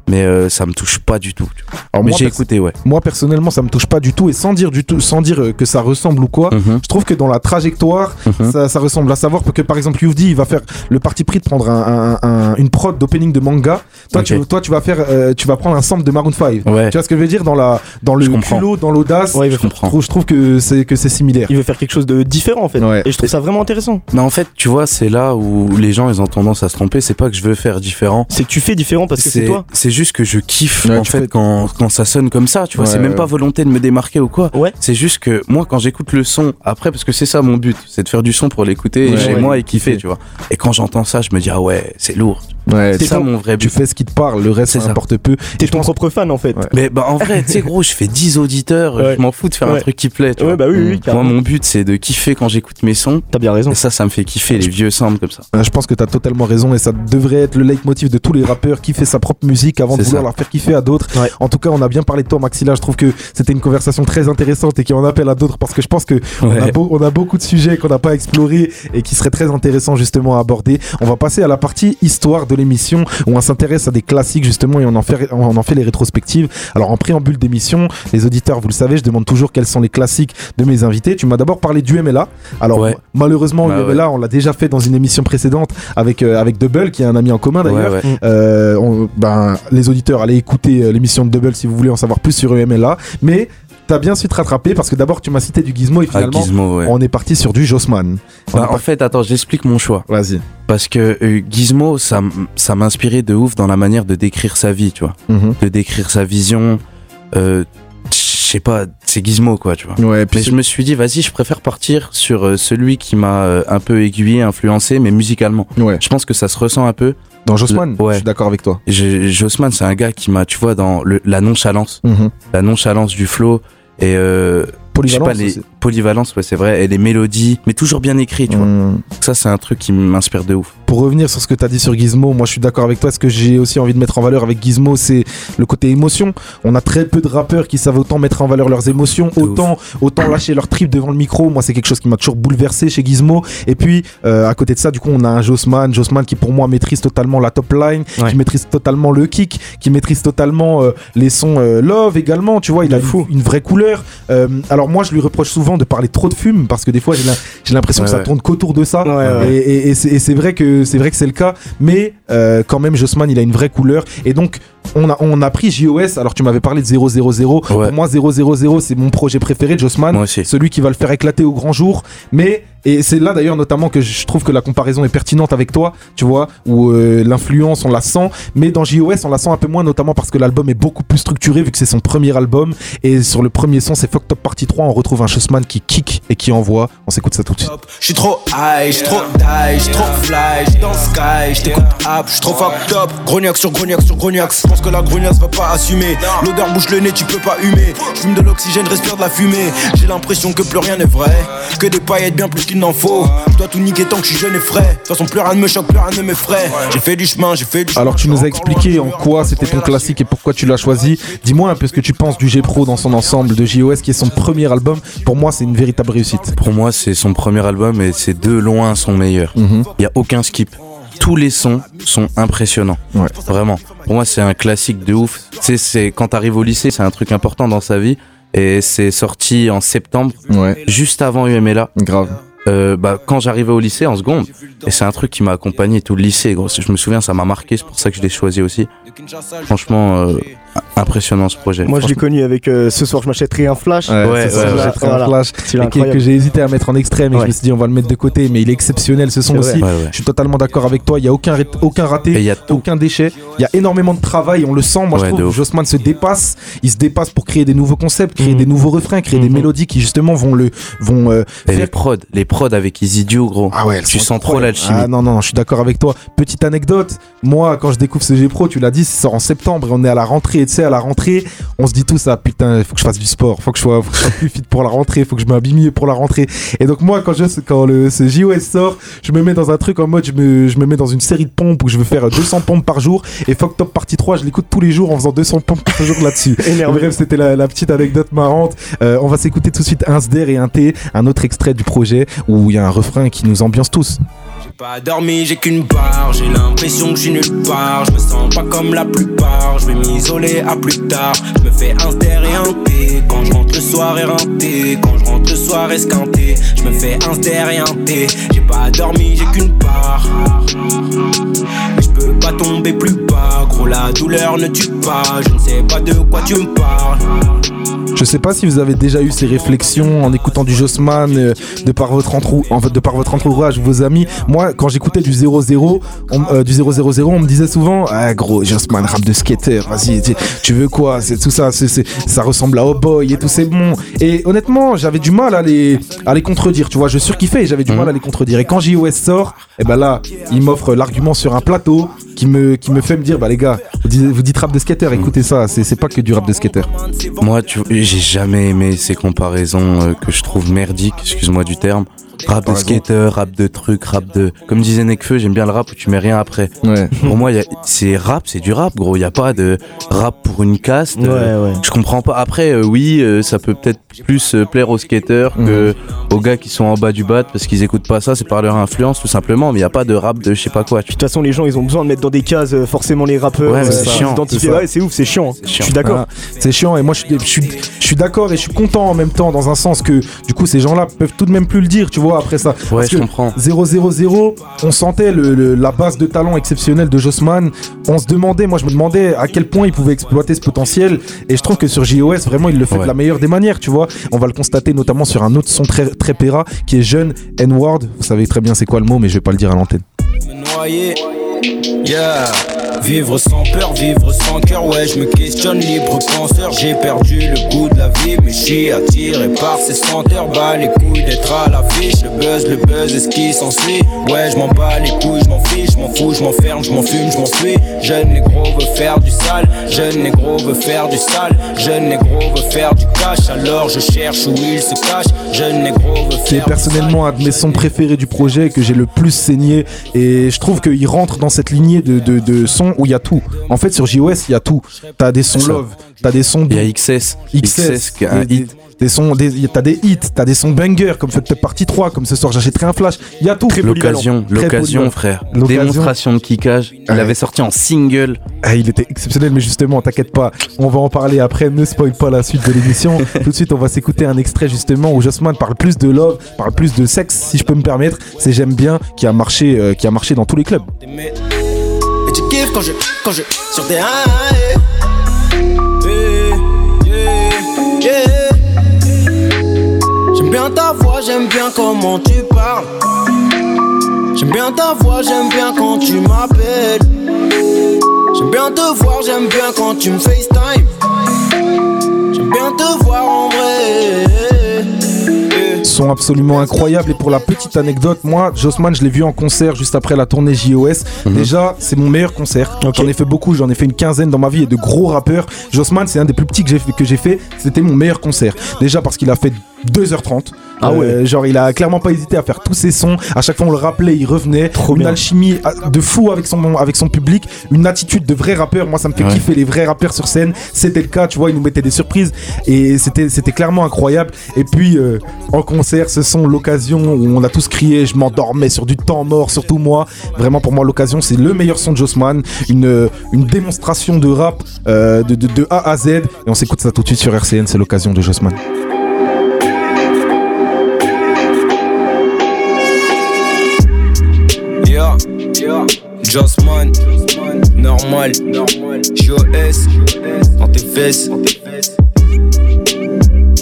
mais euh, ça me touche pas du tout. Alors, Mais moi, j'ai écouté, ouais. moi personnellement ça me touche pas du tout et sans dire du tout sans dire euh, que ça ressemble ou quoi Mhm, je trouve que dans la trajectoire mhm. ça, ça ressemble à savoir que par exemple Youvdi il va faire le parti pris de prendre un, un- un- une prod d'opening de manga toi, tu, toi tu vas faire euh, tu vas prendre un sample de Maroon 5 Ouais. tu vois ce que je veux dire? Dans la dans le culot dans l'audace Ouais, Je comprends. trouve, je trouve que c'est que c'est similaire Il veut faire quelque chose de différent en fait. Ouais. Et je trouve ça vraiment intéressant. Mais en fait, tu vois, c'est là où les gens ils ont tendance à se tromper. C'est pas que je veux faire différent. C'est que tu fais différent parce que c'est toi. c'est juste que je kiffe Ouais, en tu fait quand, quand ça sonne comme ça, tu vois. Ouais, c'est même pas volonté de me démarquer ou quoi. Ouais. C'est juste que moi quand j'écoute le son, après parce que c'est ça mon but, c'est de faire du son pour l'écouter Ouais, chez ouais, moi et kiffer, tu vois. Et quand j'entends ça, je me dis ah ouais, c'est lourd. ouais, C'est tu- ça mon vrai tu but. fais ce qui te parle le reste ça importe peu T'es je ton pense- propre fan en fait. Ouais. Mais bah en vrai, tu sais gros, je fais 10 auditeurs, Ouais. je m'en fous de faire un truc qui plaît, tu Ouais, vois. bah oui, oui, oui, Moi mon but c'est de kiffer quand j'écoute mes sons. T'as bien raison. Et ça, ça me fait kiffer les vieux samples comme ça. Euh, Je pense que tu as totalement raison et ça devrait être le leitmotiv de tous les rappeurs qui fait sa propre musique avant de vouloir ça. la faire kiffer à d'autres. Ouais. En tout cas, on a bien parlé de toi, Maxilla. Je trouve que c'était une conversation très intéressante et qui en appelle à d'autres parce que je pense que on, a Ouais. beau- on a beaucoup de sujets qu'on n'a pas explorés et qui seraient très intéressants justement à aborder. On va passer à la partie histoire de l'émission où on s'intéresse à des classiques justement et on en fait, on en fait les rétrospectives. Alors en préambule d'émission, les auditeurs, vous le savez, je demande toujours quels sont les classiques de mes invités. Tu m'as d'abord parlé du MLA. Alors Ouais. malheureusement, Bah on l'a déjà fait dans une émission précédente avec, euh, avec Double, qui est un ami en commun d'ailleurs. Euh, ben, les auditeurs, allez écouter euh, l'émission de Double si vous voulez en savoir plus sur EMLA. Mais t'as bien su te rattraper parce que d'abord tu m'as cité du Gizmo et Ah, finalement Gizmo, ouais. on est parti sur du Jossman. Bah, en fait, attends, j'explique mon choix. Vas-y. Parce que euh, Gizmo, ça, ça m'inspirait de ouf dans la manière de décrire sa vie, tu vois. Mhm. De décrire sa vision. Euh, je sais pas, c'est Gizmo, quoi, tu vois. Ouais, Mais je me suis dit, vas-y, je préfère partir sur euh, celui qui m'a un peu aiguillé, influencé, mais musicalement. ouais. Je pense que ça se ressent un peu. Dans Jossman, ouais. je suis d'accord avec toi. Jossman, c'est un gars qui m'a, tu vois, dans le- la nonchalance, Mhm. la nonchalance du flow et euh, je sais pas, les. Polyvalence, ouais, c'est vrai, et les mélodies, mais toujours bien écrit, tu vois. Mhm. Ça, c'est un truc qui m'inspire de ouf. Pour revenir sur ce que tu as dit sur Gizmo, moi je suis d'accord avec toi. Ce que j'ai aussi envie de mettre en valeur avec Gizmo, c'est le côté émotion. On a très peu de rappeurs qui savent autant mettre en valeur leurs émotions, autant, autant lâcher leur trip devant le micro. Moi, c'est quelque chose qui m'a toujours bouleversé chez Gizmo. Et puis, euh, à côté de ça, du coup, on a un Jossman. Jossman qui, pour moi, maîtrise totalement la top line, Ouais. qui maîtrise totalement le kick, qui maîtrise totalement euh, les sons euh, love également. Tu vois, il a une, une vraie couleur. Alors, moi, je lui reproche souvent de parler trop de fume parce que des fois j'ai l'im- j'ai l'impression Ouais, que ça tourne qu'autour de ça. Ouais. Et, et- et c'est et c'est vrai que c'est vrai que c'est le cas, mais euh, quand même Jossman il a une vraie couleur et donc on a on a pris JOS. Alors tu m'avais parlé de 000. Pour moi 000 c'est mon projet préféré de Jossman, celui qui va le faire éclater au grand jour. Mais et c'est là d'ailleurs notamment que je trouve que la comparaison est pertinente avec toi, tu vois, où euh, l'influence on la sent, mais dans JOS on la sent un peu moins, notamment parce que l'album est beaucoup plus structuré vu que c'est son premier album et sur le premier son c'est Fucked Up Party 3 on retrouve un Jossman qui kick et qui envoie. On s'écoute ça tout de suite. J'suis trop high, j'suis trop die, j'suis trop fly, j'suis dans sky, j't'écoute up, j'suis trop fucked up. Grognac sur grognac sur grognac, j'pense que la grognasse va pas assumer. L'odeur bouche le nez, tu peux pas humer. J'fume de l'oxygène, respire de la fumée. J'ai l'impression que plus rien n'est vrai, que des paillettes bien plus qu'il n'en faut. J'dois tout niquer tant que j'suis jeune et frais. De toute façon, plus rien ne me choque, plus rien ne m'effraie. J'ai fait du chemin, j'ai fait du chemin. Alors tu nous as expliqué en quoi c'était ton classique et pourquoi tu l'as choisi. Dis-moi un peu ce que tu penses du G-Pro dans son ensemble, de JOS qui est son premier album. Pour moi c'est une véritable réussite. Pour moi, c'est son premier album et c'est de loin son meilleur. Il y a aucun skip. Tous les sons sont impressionnants. Ouais. Vraiment. Pour moi, c'est un classique de ouf. Tu c'est quand t'arrives au lycée, c'est un truc important dans sa vie. Et c'est sorti en septembre, Ouais, juste avant UMLA. grave. Euh, bah, quand j'arrivais au lycée en seconde, et c'est un truc qui m'a accompagné tout le lycée. Gros. Je me souviens, ça m'a marqué, c'est pour ça que je l'ai choisi aussi. Franchement, euh, impressionnant ce projet. Moi, je l'ai connu avec euh, ce soir, je m'achèterai un flash. Ouais, Ouais, un flash. Et que j'ai hésité à mettre en extrait, mais je me suis dit on va le mettre de côté, mais il est exceptionnel ce son aussi. vrai. Ouais, ouais. Je suis totalement d'accord avec toi, il n'y a aucun, aucun Et raté, il y a aucun déchet, il y a énormément de travail, on le sent, moi Ouais, je trouve. Jossman se dépasse, il se dépasse pour créer des nouveaux concepts, créer Mhm. des nouveaux refrains, créer des Mhm. mélodies qui justement vont le vont euh, Et faire les prods, les prods avec Isidio, gros. Ah ouais, tu sens trop l'alchimie. Ah non, non, je suis d'accord avec toi. Petite anecdote, moi, quand je découvre ce G Pro, tu l'as dit, ça sort en septembre et on est à la rentrée. Tu sais, à la rentrée, on se dit tout ça, putain, il faut que je fasse du sport, faut que je sois, faut que je sois plus fit pour la rentrée, faut que je m'habille mieux pour la rentrée. Et donc, moi, quand, je, quand le, ce JOS sort, je me mets dans un truc en mode, je me, je me mets dans une série de pompes où je veux faire 200 pompes par jour. Et Fuck Top Party 3, je l'écoute tous les jours en faisant 200 pompes par jour là-dessus. Énervé. Bref, c'était la, la petite anecdote marrante. Euh, on va s'écouter tout de suite un SDR et un T, un autre extrait du projet où il y a un refrain qui nous ambiance tous. J'ai pas dormi, j'ai qu'une part. J'ai l'impression que je suis nulle part. Je me sens pas comme la plupart. Je vais m'isoler à plus tard. Je me fais un et un. Quand je rentre le soir éreinté. Quand je rentre le soir. Je me fais un et un. J'ai pas dormi, j'ai qu'une part. Mais je peux pas tomber plus bas. Gros, la douleur ne tue pas. Je ne sais pas de quoi tu me parles. Je sais pas si vous avez déjà eu ces réflexions en écoutant du Jossman euh, de par votre entrou- en fait, de par votre entourage, vos amis. Moi, quand j'écoutais du 00, on, euh, du 000, on me disait souvent "Ah gros, Jossman rap de skater, vas-y, tu, tu veux quoi? C'est tout ça, c'est, ça ressemble à Oh Boy et tout c'est bon." Et honnêtement, j'avais du mal à les à les contredire, tu vois, je surkiffais et j'avais du mal à les contredire. Et quand JOS sort, et ben là, il m'offre l'argument sur un plateau qui me qui me fait me dire "Bah les gars, vous dites, vous dites rap de skater, écoutez ça, c'est pas que du rap de skater." Moi, j'ai jamais aimé ces comparaisons euh, que je trouve merdiques, excuse-moi du terme. Rap de skater, rap de trucs, rap de. Comme disait Nekfeu, j'aime bien le rap où tu mets rien après. Ouais. Pour moi, c'est rap, c'est du rap, gros. Il y a pas de rap pour une caste. euh, Ouais. Je comprends pas. Après, euh, oui, euh, ça peut peut-être plus plaire aux skateurs que aux gars qui sont en bas du bat parce qu'ils écoutent pas ça. C'est par leur influence, tout simplement. Mais il y a pas de rap de je sais pas quoi. De toute façon, les gens, ils ont besoin de mettre dans des cases forcément les rappeurs. Ouais, c'est chiant, c'est ça. Ouais, c'est ouf, c'est chiant. hein. Je suis d'accord. Voilà. C'est chiant et moi je suis d'accord et je suis content en même temps dans un sens que du coup ces gens-là peuvent tout de même plus le dire, tu vois, après ça. Ouais, Parce je que comprends. 0-0-0, on sentait le- le- la base de talent exceptionnelle de Jossman. On se demandait, moi je me demandais à quel point il pouvait exploiter ce potentiel. Et je trouve que sur JOS, vraiment, il le fait Ouais. de la meilleure des manières, tu vois. On va le constater notamment sur un autre son très, très péra qui est jeune, N-Word. Vous savez très bien c'est quoi le mot, mais je vais pas le dire à l'antenne. me noyer. Yeah. Vivre sans peur, vivre sans cœur, ouais, je me questionne, libre penseur. J'ai perdu le goût de la vie, mais je suis attiré par ces senteurs. Bas les couilles d'être à l'affiche, le buzz, le buzz et ce qui s'ensuit. Ouais, je m'en bats les couilles, je m'en fiche, je m'en fous, je m'enferme, je m'en fume, je m'enfuis. Jeune négro veut faire du sale, jeune négro veut faire du sale, jeune négro veut faire du cash, alors je cherche où il se cache. Jeune négro veut C'est faire personnellement un de mes sons préférés du projet que j'ai le plus saigné et je trouve qu'il rentre dans cette lignée de, de, de sons où il y a tout. En fait sur JOS il y a tout. T'as des sons love, t'as des sons Il y a XS. XS, qui est un des- hit. Des sons, des, y a- t'as des hits, t'as des sons bangers comme Up Partie 3, comme ce soir j'achèterai un flash. Il y a tout. L'occasion, l'occasion, frère. L'occasion. Démonstration de kickage. Il Ouais. avait sorti en single. Ah, il était exceptionnel, mais justement, t'inquiète pas, on va en parler après. Ne spoil pas la suite de l'émission. Tout de suite, on va s'écouter un extrait justement où Jossman parle plus de love, parle plus de sexe, si je peux me permettre. C'est J'aime bien qui a marché, euh, qui a marché dans tous les clubs. Quand je, quand je, sur des high. Yeah, yeah, yeah. J'aime bien ta voix, j'aime bien comment tu parles. J'aime bien ta voix, j'aime bien quand tu m'appelles. J'aime bien te voir, j'aime bien quand tu me FaceTime. J'aime bien te voir en vrai. Sont absolument incroyables. Et pour la petite anecdote, moi, Jossman, je l'ai vu en concert juste après la tournée JOS. Déjà, c'est mon meilleur concert. J'en ai fait beaucoup, j'en ai fait une quinzaine dans ma vie et de gros rappeurs. Jossman, c'est un des plus petits que j'ai fait, que j'ai fait. C'était mon meilleur concert. Déjà parce qu'il a fait 2h30. Ah ouais. Euh, genre, il a clairement pas hésité à faire tous ses sons. À chaque fois, on le rappelait, il revenait. une bien. alchimie ah, de fou avec son, avec son public. Une attitude de vrai rappeur. Moi, ça me fait Ouais. kiffer les vrais rappeurs sur scène. C'était le cas, tu vois, il nous mettait des surprises. Et c'était c'était clairement incroyable. Et puis, euh, en concert, ce sont l'occasion où on a tous crié. Je m'endormais sur du temps mort, surtout moi. Vraiment, pour moi, l'occasion, c'est le meilleur son de Jossman. Une, euh, une démonstration de rap euh, de, de, de A à Z. Et on s'écoute ça tout de suite sur RCN. C'est l'occasion de Jossman. Jossman, normal, JOS, dans tes fesses.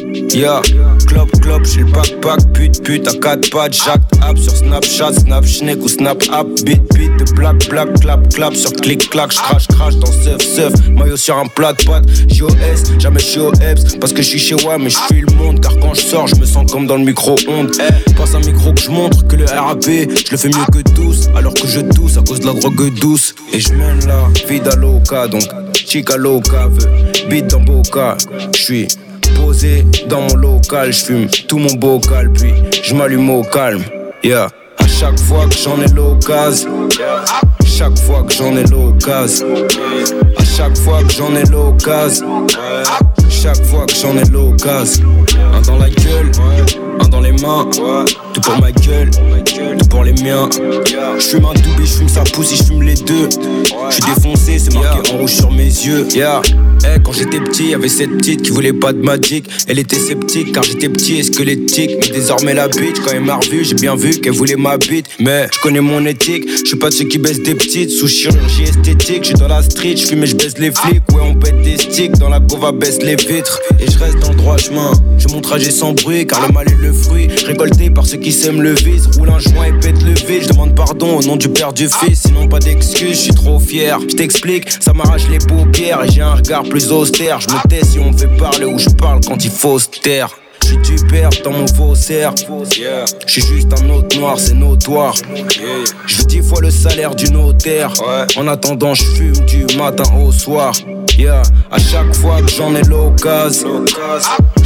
Yeah, clop, clop, j'ai le backpack, pute, pute, à 4 pattes, jack app sur Snapchat, Snap, Schneck ou Snap app, beat, beat, de black, black, clap, clap, sur clic, clac, crash, crash, dans surf, surf, maillot sur un plat de pâtes, JOS, jamais je suis au EPS, parce que je suis chez moi, mais je le monde, car quand je sors, je me sens comme dans le micro-ondes, eh, passe un micro que je montre, que le RAP, je le fais mieux que tous, alors que je tousse à cause de la drogue douce, et je mène la vida loca, donc chica loca, veut beat dans boca, je posé dans mon local, je fume tout mon bocal, puis je m'allume au calme. Yeah, à chaque fois que j'en ai l'occasion, chaque fois que j'en ai l'occasion, à chaque fois que j'en ai l'occasion, chaque fois que j'en ai l'occasion. Un dans la gueule, un dans les mains, tout pour ma gueule, tout pour les miens. Je un doobie, je fume sa pousse, je fume les deux. Je suis défoncé, c'est marqué en rouge sur mes yeux. Yeah. Eh, quand j'étais petit, y avait cette petite qui voulait pas de magic. Elle était sceptique car j'étais petit et squelettique. Mais désormais la bitch, quand elle m'a revu, j'ai bien vu qu'elle voulait ma bite. Mais je connais mon éthique, je suis pas de ceux qui baissent des petites. Sous chirurgie esthétique, je suis dans la street, je fume et je baisse les flics. Ouais, on pète des sticks, dans la gova baisse les vitres. Et je reste dans le droit chemin. Je mon trajet sans bruit car le mal est le fruit. Récolté par ceux qui s'aiment le vice. Roule un joint et pète le vide. Je demande pardon au nom du père du fils. Sinon, pas d'excuses, je suis trop fier. Je t'explique, ça m'arrache les paupières et j'ai un regard plus austère. Je me tais si on me fait parler ou je parle quand il faut se taire. Je suis du père dans mon faussaire. Je suis juste un autre noir, c'est notoire. Je veux dix fois le salaire du notaire. En attendant, je fume du matin au soir. Yeah, à chaque fois que j'en ai l'occasion.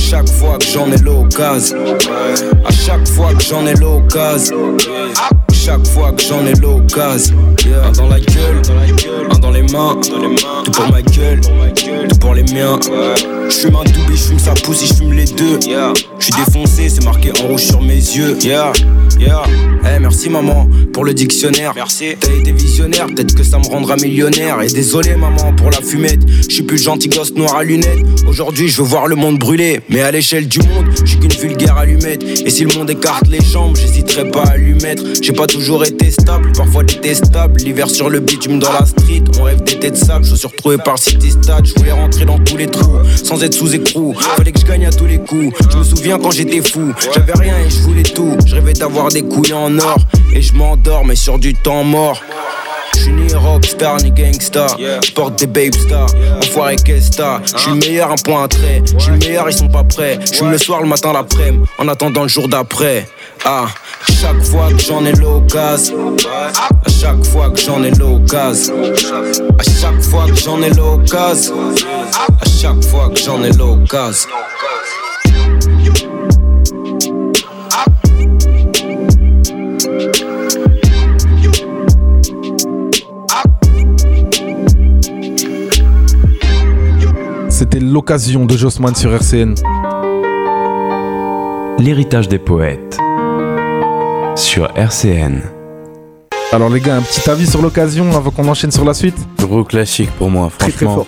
Chaque fois que j'en ai l'occasion. À chaque fois que j'en ai l'occasion. Chaque fois que j'en ai l'occasion. Un dans la gueule, un dans les mains. Tout pour ma gueule, tout pour les miens. Je fume un double, je fume sa pousse, je fume les deux. Je suis défoncé, c'est marqué en rouge sur mes yeux. Yeah, yeah. Eh, merci maman pour le dictionnaire. Merci. T'as été visionnaire, peut-être que ça me rendra millionnaire. Et désolé maman pour la fumette. Je suis plus gentil gosse noir à lunettes. Aujourd'hui, je veux voir le monde brûler. Mais à l'échelle du monde, je suis qu'une vulgaire allumette. Et si le monde écarte les jambes, j'hésiterai pas à lui mettre. J'ai pas toujours été stable, parfois détestable. L'hiver sur le bitume dans la street, on rêve des têtes sables. Je suis retrouvé par le city stade. Je voulais rentrer dans tous les trous, sans être sous écrou. Fallait que je gagne à tous les coups. Je me souviens quand j'étais fou, j'avais rien et je voulais tout. Je rêvais d'avoir des couilles en or. Et je m'endors, mais sur du temps mort. Je suis ni rockstar ni gangsta. Je porte des babe stars. Enfoiré qu'esta. Je suis le meilleur, un point à trait. Je suis le meilleur, ils sont pas prêts. Je fume le soir, le matin, l'après-midi. En attendant le jour d'après. Ah, chaque fois que j'en ai l'occasion. À chaque fois que j'en ai l'occasion. À chaque fois que j'en ai l'occasion. À chaque fois que j'en ai l'occasion. C'était l'occasion de Jossman sur RCN. L'héritage des poètes sur RCN. Alors les gars, un petit avis sur l'occasion avant qu'on enchaîne sur la suite Gros classique pour moi, Très très franchement.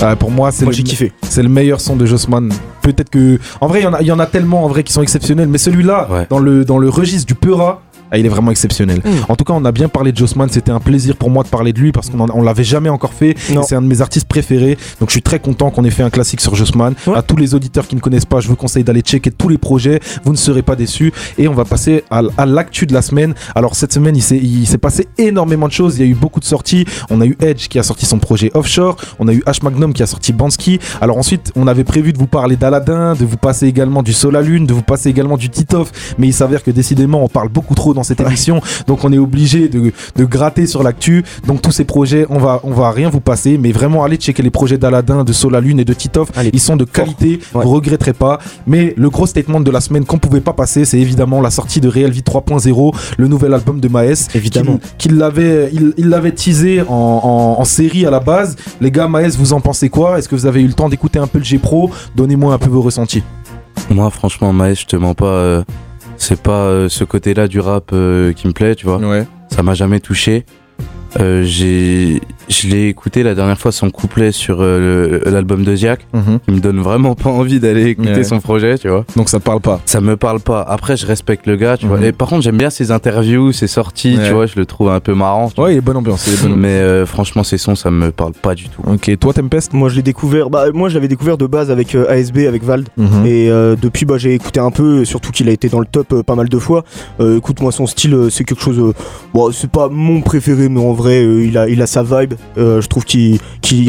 fort. Ah, Pour moi, c'est Moi le, c'est meilleur son de Jossman. Peut-être que. En vrai, il y en a- il y, en a tellement en vrai qui sont exceptionnels, mais celui-là, Ouais. dans, le, dans le registre du Peura. Ah, il est vraiment exceptionnel. Mm. En tout cas, on a bien parlé de Jossman. C'était un plaisir pour moi de parler de lui parce qu'on on l'avait jamais encore fait. C'est un de mes artistes préférés. Donc, je suis très content qu'on ait fait un classique sur Jossman. Ouais. À tous les auditeurs qui ne connaissent pas, je vous conseille d'aller checker tous les projets. Vous ne serez pas déçus. Et on va passer à, l'actu de la semaine. Alors, cette semaine, il s'est il s'est passé énormément de choses. Il y a eu beaucoup de sorties. On a eu Edge qui a sorti son projet Offshore. On a eu H Magnum qui a sorti Bansky. Alors ensuite, on avait prévu de vous parler d'Aladin, de vous passer également du Sol à Lune, de vous passer également du Titoff. Mais il s'avère que décidément, on parle beaucoup trop dans cette émission. Donc on est obligé de, de gratter sur l'actu. Donc tous ces projets, on va, on va rien vous passer. Mais vraiment, allez checker les projets d'Aladin, de Sol à Lune et de Titoff. Allez. Ils sont de qualité. Ouais. Vous regretterez pas. Mais le gros statement de la semaine qu'on pouvait pas passer, c'est évidemment la sortie de Real V 3.0, le nouvel album de Maes. Évidemment. Qu'il l'avait il, il l'avait teasé en, en- en série à la base. Les gars, Maes, vous en pensez quoi? Est-ce que vous avez eu le temps d'écouter un peu le G-Pro Donnez-moi un peu vos ressentis. Moi, franchement, Maes, je te mens pas. euh, c'est pas euh, ce côté-là du rap euh, qui me plaît, tu vois. Ouais. Ça m'a jamais touché. Euh, j'ai, je l'ai écouté la dernière fois son couplet sur euh, l'album de Ziak. Il me donne vraiment pas envie d'aller écouter Ouais. son projet, tu vois. Donc ça te parle pas. Ça me parle pas. Après, je respecte le gars, tu Mhm. vois. Et par contre, j'aime bien ses interviews, ses sorties, Ouais. tu vois. Je le trouve un peu marrant. Ouais, il est bonne ambiance. Il est bonne ambiance. Mais euh, franchement, ses sons, ça me parle pas du tout. Ok, toi, Tempest Moi je l'ai découvert. Bah moi je l'avais découvert de base avec euh, ASB, avec Vald. Mhm. Et euh, depuis, bah, j'ai écouté un peu, surtout qu'il a été dans le top euh, pas mal de fois. Euh, écoute, moi, son style, c'est quelque chose. euh, bon, c'est pas mon préféré, mais en vrai, euh, il, a, il a sa vibe. Euh, je trouve qu'il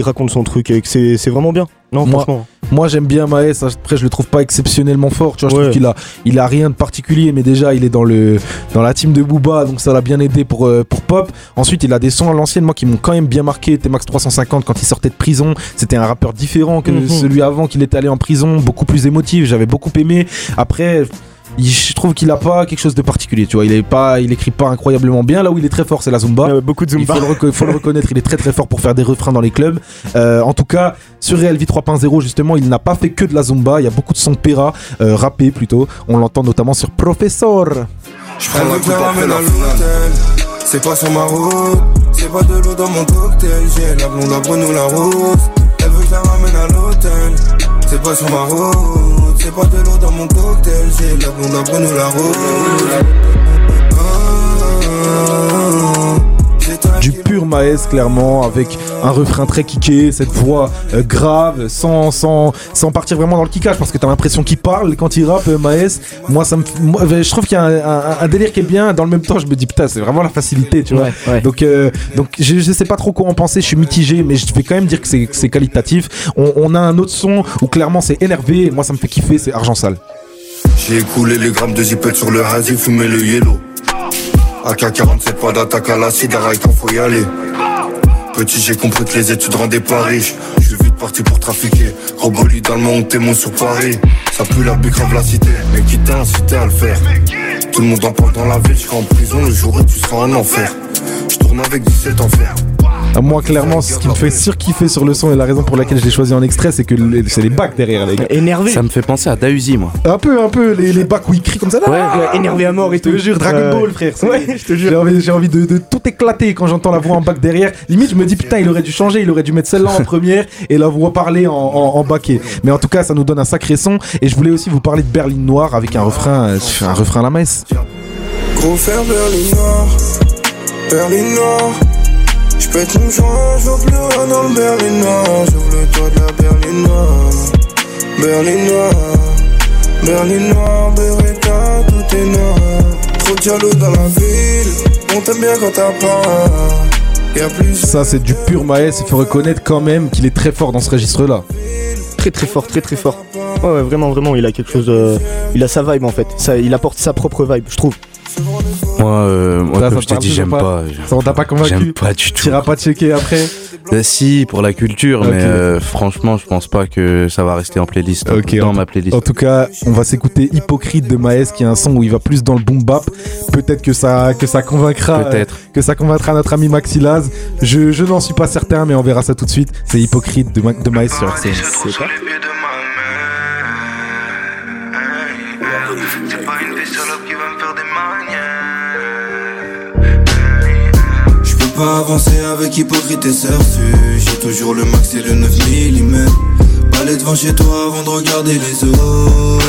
raconte son truc et que c'est vraiment bien. Non, Moi- franchement. Moi j'aime bien Maes, après je le trouve pas exceptionnellement fort, tu vois, je trouve qu'il a, il a rien de particulier, mais déjà il est dans, le, dans la team de Booba, donc ça l'a bien aidé pour, euh, pour Pop. Ensuite il a des sons à l'ancienne, moi qui m'ont quand même bien marqué, T-Max 350 quand il sortait de prison, c'était un rappeur différent que Mhm. celui avant qu'il était allé en prison, beaucoup plus émotif, j'avais beaucoup aimé. Après... il- Je trouve qu'il a pas quelque chose de particulier, tu vois. Il est pas, il écrit pas incroyablement bien. Là où il est très fort, c'est la zumba. Euh, beaucoup de Il Zumba. faut le, reco- faut le reconnaître, il est très très fort pour faire des refrains dans les clubs. Euh, en tout cas, sur Real V 3.0, justement, il n'a pas fait que de la zumba. Il y a beaucoup de sons Pera, euh, rappés plutôt. On l'entend notamment sur Professor. Je prends la coupe après la l'hôtel C'est pas sur ma route C'est pas de l'eau dans mon cocktail J'ai la blonde, la brune ou la rose Elle veut que je la ramène à l'hôtel C'est pas sur ma route. C'est pas de l'eau dans mon cocktail J'ai la blonde, brune ou la rose Ah, Du pur Maes, clairement, avec un refrain très kické, cette voix euh, grave, sans, sans, sans partir vraiment dans le kickage, parce que t'as l'impression qu'il parle quand il rappe, euh, Maes. Moi, ça me, moi, je trouve qu'il y a un, un- un délire qui est bien. Dans le même temps, je me dis, putain, c'est vraiment la facilité, tu vois. Ouais, ouais. Donc, euh, donc je, je sais pas trop quoi en penser, je suis mitigé, mais je vais quand même dire que c'est que c'est qualitatif. On, on a un autre son où clairement c'est énervé, et moi ça me fait kiffer, c'est Argent Sale. J'ai écoulé les grammes de zipette sur le hasi, fumé le yellow. AK-47, pas d'attaque à l'acide, arrête quand faut y aller. Petit, j'ai compris que les études rendaient pas riche. Je suis vite parti pour trafiquer. Gros bolide allemand, on témoin sur Paris. Ça pue la grave la cité, mais qui t'a incité à le faire? Tout le monde en parle dans la ville, je serai en prison le jour où tu seras en enfer. Je tourne avec 17 enfers. Ah, Moi, clairement, ce qui me fait surkiffer sur le son et la raison pour laquelle je l'ai choisi en extrait, c'est que les- c'est les bacs derrière, les gars. Énervé. Ça me fait penser à Dausi, moi. Un peu, un peu, les, les bacs où ils crient comme ça. Ouais, ouais, énervé à mort et Je te tout. jure, Dragon Ouais. Ball, frère. c'est- Ouais, je te J'ai jure. envie, j'ai envie de, de tout éclater quand j'entends la voix en bac derrière. Limite, je me dis, putain, il aurait dû changer, il aurait dû mettre celle-là en première et la voix parler en, en, en baquet. Mais en tout cas, ça nous donne un sacré son. Et je voulais aussi vous parler de Berlin Noir avec un refrain, euh, un refrain à la messe. Gros fer noir. J'pète mon joint, j'ouvre plus rien dans le Berlin noir. J'ouvre le toit de la Berlin noire, Berlin noir, Berlin noir, Beretta, tout est noir. Trop de jaloux dans la ville, on t'aime bien quand t'as pas. Y'a plus Ça, c'est du pur Maes. Il faut reconnaître quand même qu'il est très fort dans ce registre-là. Très très fort, très très fort. Ouais, ouais, vraiment, vraiment, il a quelque chose. euh, il a sa vibe en fait. Ça, il apporte sa propre vibe, je trouve. Moi, euh, moi Ça, ça comme je t'ai dit, j'aime pas pas. Ça, on t'a pas convaincu J'aime pas du tout. T'iras pas checker après Bah, si, pour la culture, mais euh, franchement, je pense pas que ça va rester en playlist. Ok, dans en ma playlist. En tout cas, on va s'écouter Hypocrite de Maes, qui est un son où il va plus dans le boom bap. Peut-être que ça, que ça convaincra, Peut-être. euh, que ça convaincra notre ami Maxi Laz. Je, je n'en suis pas certain, mais on verra ça tout de suite. C'est Hypocrite de, Ma- de Maes sur RCN. C'est pas pas avancer avec hypocrite et serfu. J'ai toujours le max et le 9 mm. Aller devant chez toi avant de regarder les autres.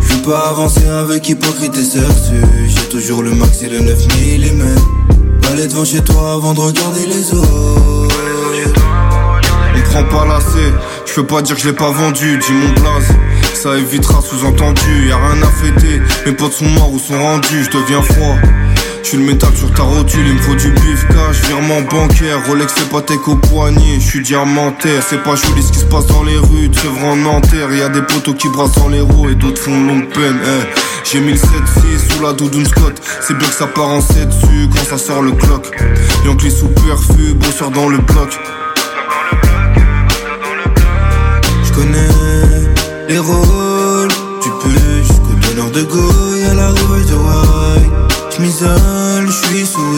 Je peux pas avancer avec hypocrite et serfu. J'ai toujours le max et le 9 mm. Aller devant chez toi avant de regarder les autres. On prend pas lacet, je pas dire que je l'ai pas vendu, dis mon blaze. Ça évitera sous-entendu, y a rien à fêter. Mes potes sont morts ou sont rendus, je deviens froid. Je suis le métal sur ta rotule, il me faut du bif cash, virement bancaire, Rolex fait pas tech au poignet, je suis diamantaire, c'est pas joli ce qui se passe dans les rues, tu en Nanterre, y a des poteaux qui brassent dans les roues et d'autres font longue peine, eh. J'ai mis le 7-6 sous la doudoune Scott, c'est bien que ça part en 7 dessus quand ça sort le clock. Yankee sous perfus, bosseur dans le bloc. Je connais les rôles, tu peux jusqu'au donneur de go, y'a la rivage de white. J'm'isole, j'suis sous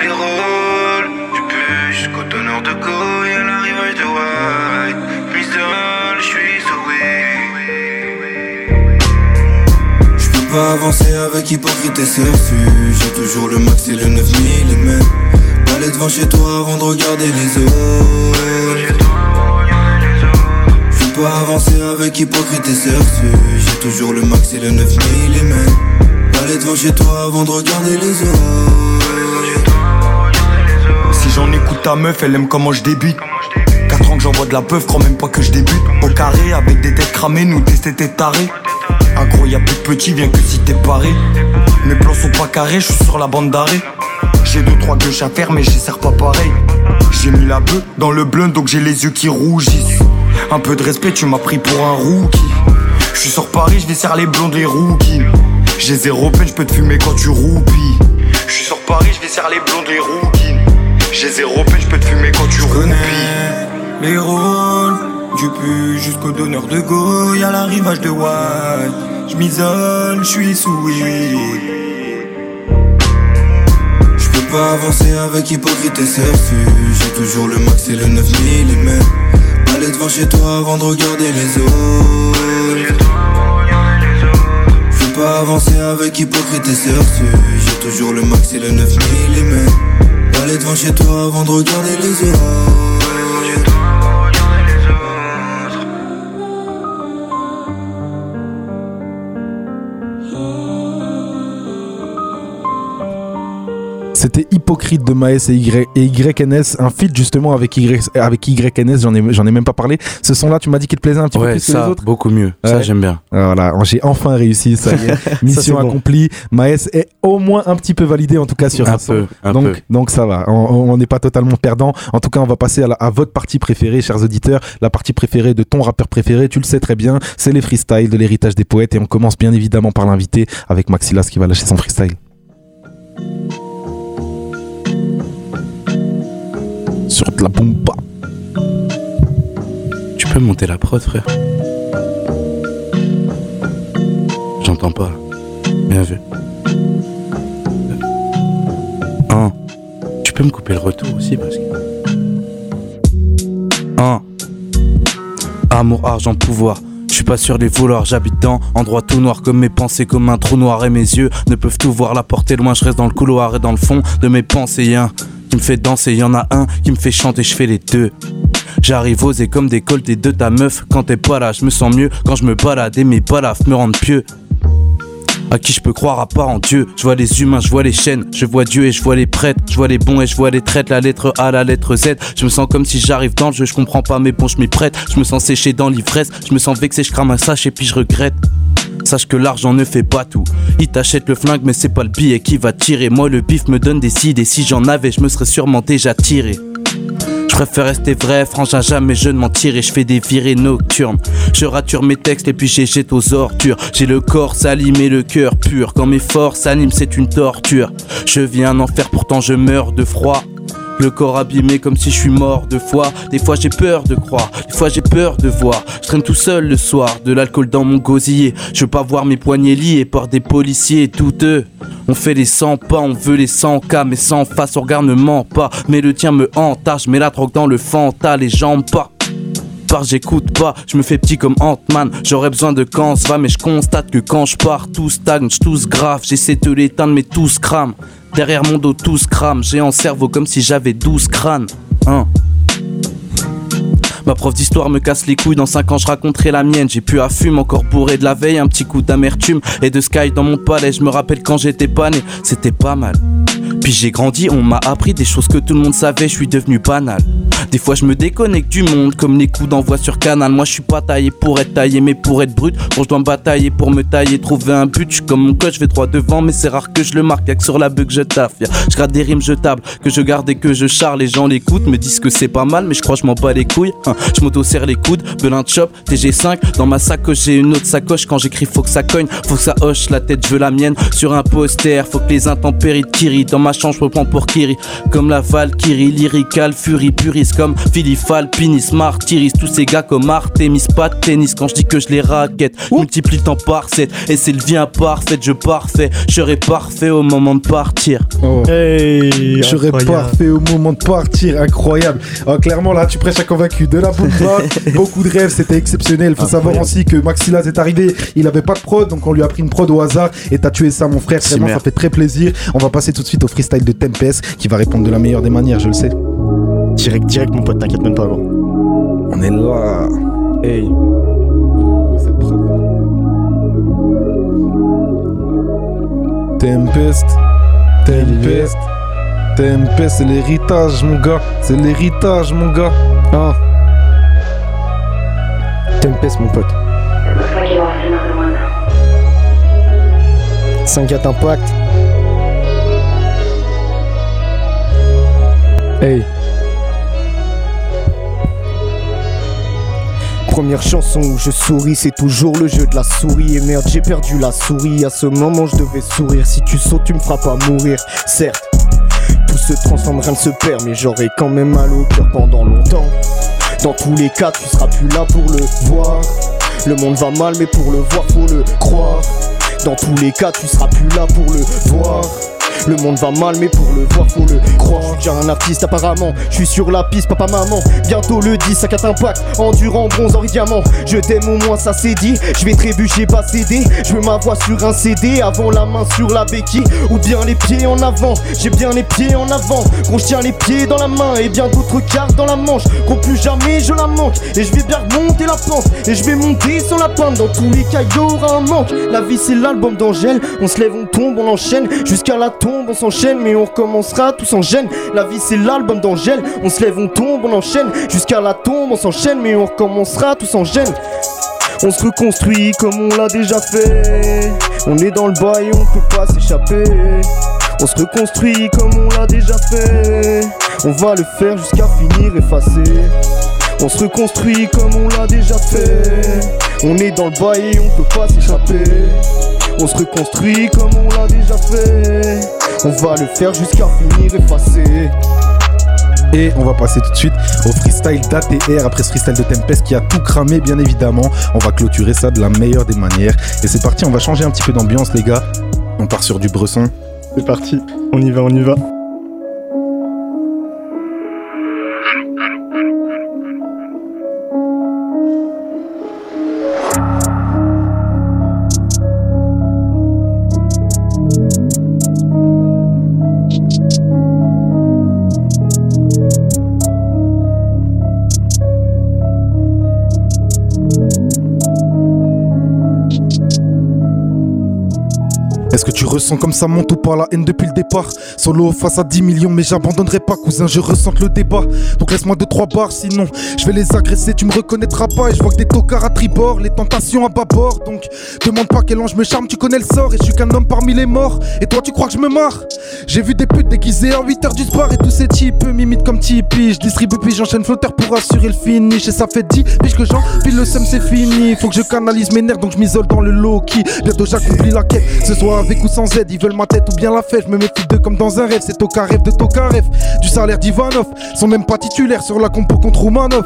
Les rôles, du plus jusqu'au donneur de go, y'a l'arrivage de white. M'isole, j'suis sauvé. Je peux pas avancer avec hypocrite et serfu. J'ai toujours le max et le 9 mm. Aller devant chez toi avant de regarder les autres. Avancer avec hypocrite et serfu. J'ai toujours le max et le 9 mm. Aller devant chez toi avant de regarder les autres. Si j'en écoute ta meuf, elle aime comment je débute. 4 ans que j'envoie de la peuf, crois même pas que je débute. Au carré, avec des têtes cramées, nous tester tes tarés. Un gros, y'a plus de petit, viens que si t'es paré. Mes plans sont pas carrés, je suis sur la bande d'arrêt. J'ai deux, trois gauches à faire, mais j'y sers pas pareil. J'ai mis la bœuf dans le blunt, donc j'ai les yeux qui rougissent. Un peu de respect, tu m'as pris pour un rookie. Je suis sur Paris, je vais serrer les blondes, les rookies. J'ai zéro peine, je peux te fumer quand tu roupilles. Je suis sur Paris, je vais serrer les blondes, les rookies. J'ai zéro peine, je peux te fumer quand tu roupilles. Les rôles, du plus jusqu'au donneur de go, y'a l'arrivage de white. J'm'isole, j'suis sous weed. J'peux pas avancer avec hypocrite et. J'ai toujours le max et le 9 mm. Aller devant chez toi avant de regarder les autres. J'peux pas avancer avec hypocrite et serfu. J'ai toujours le max et le 9 mm. Aller devant chez toi avant de regarder les autres. De Maes et, y, et YNS, un feat justement avec, y, avec YNS, j'en ai, ai même pas parlé. Ce son-là, tu m'as dit qu'il te plaisait un petit peu Ouais, plus que les autres beaucoup mieux. Ça, j'aime bien. Voilà, j'ai enfin réussi, ça y est. Mission c'est bon. accomplie. Maes est au moins un petit peu validé en tout cas sur Un un son. peu, un donc, peu. donc ça va, on on n'est pas totalement perdant. En tout cas, on va passer à, la- à votre partie préférée, chers auditeurs. La partie préférée de ton rappeur préféré, tu le sais très bien, c'est les freestyles de l'héritage des poètes. Et on commence bien évidemment par l'invité avec Maxilas qui va lâcher son freestyle. Sur de la bomba. Tu peux monter la prod, frère J'entends pas. Bien vu. Un. Tu peux me couper le retour aussi parce que. Un. Amour, argent, pouvoir. Je suis pas sûr les vouloir, j'habite dans endroit tout noir comme mes pensées, comme un trou noir et mes yeux ne peuvent tout voir. La portée loin, je reste dans le couloir et dans le fond de mes pensées. Un qui me fait danser, y en a un qui me fait chanter, je fais les deux. J'arrive osé comme des coltés de ta meuf quand t'es pas là. Je me sens mieux quand je me balade et mes balafres me rendent pieux. À qui je peux croire à part en Dieu? Je vois les humains, je vois les chaînes, je vois Dieu et je vois les prêtres, je vois les bons et je vois les traites, la lettre A, la lettre Z. Je me sens comme si j'arrive dans le jeu, je comprends pas mais bon, je m'y prête. Je me sens séché dans l'ivresse, je me sens vexé, je crame un sache et puis je regrette. Sache que l'argent ne fait pas tout. Il t'achète le flingue, mais c'est pas le billet qui va tirer. Moi, le bif me donne des et si j'en avais, je me serais sûrement déjà tiré. Je préfère rester vrai, frangin, jamais je ne mentirai. Je fais des virées nocturnes. Je rature mes textes et puis j'ai jette aux ordures. J'ai le corps sali mais le cœur pur. Quand mes forces s'animent, c'est une torture. Je viens en enfer, pourtant je meurs de froid. Le corps abîmé comme si je suis mort de foi. Des fois j'ai peur de croire, des fois j'ai peur de voir. Je traîne tout seul le soir, de l'alcool dans mon gosier. Je veux pas voir mes poignets liés par des policiers, tout eux. On fait les 100 pas, on veut les 100 cas, mais sans face, on regard ne ment pas. Mais le tien me je mets la drogue dans le fanta, les jambes pas. part j'écoute pas, je me fais petit comme Ant-Man. J'aurais besoin de quand va, mais je constate que quand je pars, tout stagne, tous grave. J'essaie de l'éteindre, mais tous crame. Derrière mon dos, tous crame. J'ai en cerveau comme si j'avais 12 crânes. Hein. Ma prof d'histoire me casse les couilles, dans 5 ans je raconterai la mienne. J'ai pu à fume, encore bourré de la veille, un petit coup d'amertume et de sky dans mon palais. Je me rappelle quand j'étais pas né, c'était pas mal. Puis j'ai grandi, on m'a appris des choses que tout le monde savait, je suis devenu banal. Des fois je me déconnecte du monde comme les coups d'envoi sur canal. Moi je suis pas taillé pour être taillé, mais pour être brut. Bon, je dois me batailler pour me tailler, trouver un but. Je comme mon coach, je vais droit devant, mais c'est rare que je le marque. Y'a que sur la bug je taffe. Je gratte des rimes jetables que je garde et que je charle. Les gens l'écoutent, me disent que c'est pas mal, mais je crois je m'en bats les couilles. Hein, Je m'auto-serre les coudes, Belin de Chop, TG5. Dans ma sacoche, j'ai une autre sacoche. Quand j'écris, faut que ça cogne, faut que ça hoche la tête, je veux la mienne. Sur un poster, faut que les intempéries Kiri. Dans ma chambre, je me prends pour Kiri. Comme la Valkyrie, lyrical, furie, puriste. Comme Philippe Alpinis, Martyris. Tous ces gars comme Artemis, pas de tennis. Quand je dis que je les raquette, multiplie le temps par 7. Et c'est le bien parfait, je parfait. Je serai parfait au moment de partir. Oh. Je serais parfait au moment de partir, incroyable. Oh, clairement, là, tu prêches à convaincu. De la bomba, beaucoup de rêves, c'était exceptionnel. Faut savoir aussi que Maxilaz est arrivé, il avait pas de prod, donc on lui a pris une prod au hasard. Et t'as tué ça, mon frère. Vraiment, ça fait très plaisir. On va passer tout de suite au freestyle de Tempest, qui va répondre de la meilleure des manières, je le sais. Direct, direct, mon pote, t'inquiète même pas, gros. On est là. Hey. Tempest, Tempest, Tempest, c'est l'héritage, mon gars. C'est l'héritage, mon gars. Ah. Tempest, mon pote. 5 Impact. Hey. Première chanson où je souris, c'est toujours le jeu de la souris. Et merde, j'ai perdu la souris. À ce moment, je devais sourire. Si tu sautes, tu me feras pas mourir. Certes, tout se transforme, rien ne se perd. Mais j'aurai quand même mal au cœur pendant longtemps. Dans tous les cas, tu seras plus là pour le voir. Le monde va mal, mais pour le voir, faut le croire. Dans tous les cas, tu seras plus là pour le voir. Le monde va mal, mais pour le voir, faut le croire. Je suis un artiste, apparemment. Je suis sur la piste, papa, maman. Bientôt le 10, 5 impact. Endurant, bronze, or diamant. Je t'aime au moins, ça c'est dit. Je vais trébucher, pas céder. Je veux ma voix sur un CD. Avant la main sur la béquille. Ou bien les pieds en avant. J'ai bien les pieds en avant. Gros, je tiens les pieds dans la main. Et bien d'autres cartes dans la manche. Gros, plus jamais je la manque. Et je vais bien remonter la pente. Et je vais monter sur la pente. Dans tous les cas, il y aura un manque. La vie, c'est l'album d'Angèle. On se lève, on tombe, on enchaîne. Jusqu'à la on s'enchaîne. Mais on recommencera tous en gêne. La vie, c'est l'album d'Angèle. On se lève, on tombe, on enchaîne. Jusqu'à la tombe, on s'enchaîne. Mais on recommencera tous en gêne. On se reconstruit comme on l'a déjà fait. On est dans le et on peut pas s'échapper. On se reconstruit comme on l'a déjà fait. On va le faire jusqu'à finir effacé. On se reconstruit comme on l'a déjà fait. On est dans le et on peut pas s'échapper. On se reconstruit comme on l'a déjà fait. On va le faire jusqu'à finir effacé. Et on va passer tout de suite au freestyle d'ATR après ce freestyle de Tempest qui a tout cramé bien évidemment. On va clôturer ça de la meilleure des manières. Et c'est parti, on va changer un petit peu d'ambiance les gars. On part sur du bresson. C'est parti, on y va, on y va. Comme ça monte ou pas la haine depuis le départ. Solo face à 10 millions mais j'abandonnerai pas cousin je ressens le débat. Donc laisse-moi deux trois barres sinon je vais les agresser tu me reconnaîtras pas. Et je vois que des tocards à tribord les tentations à bâbord Donc demande pas quel ange me charme tu connais le sort. Et je suis qu'un homme parmi les morts. Et toi tu crois que je me marre? J'ai vu des putes déguisées en 8 heures du sport Et tous ces types m'imitent comme Tipeee Je distribue puis j'enchaîne flotteur pour assurer le finish. Et ça fait 10 piges que j'en pile le seum c'est fini. Faut que je canalise mes nerfs donc je m'isole dans le low key Bientôt j'accomplis la quête. Ce soit avec ou sans Ils veulent ma tête ou bien la fête Je me méfie d'eux comme dans un rêve C'est Toka rêve de Toka rêve Du salaire d'Ivanov Sont même pas titulaires sur la compo contre Romanov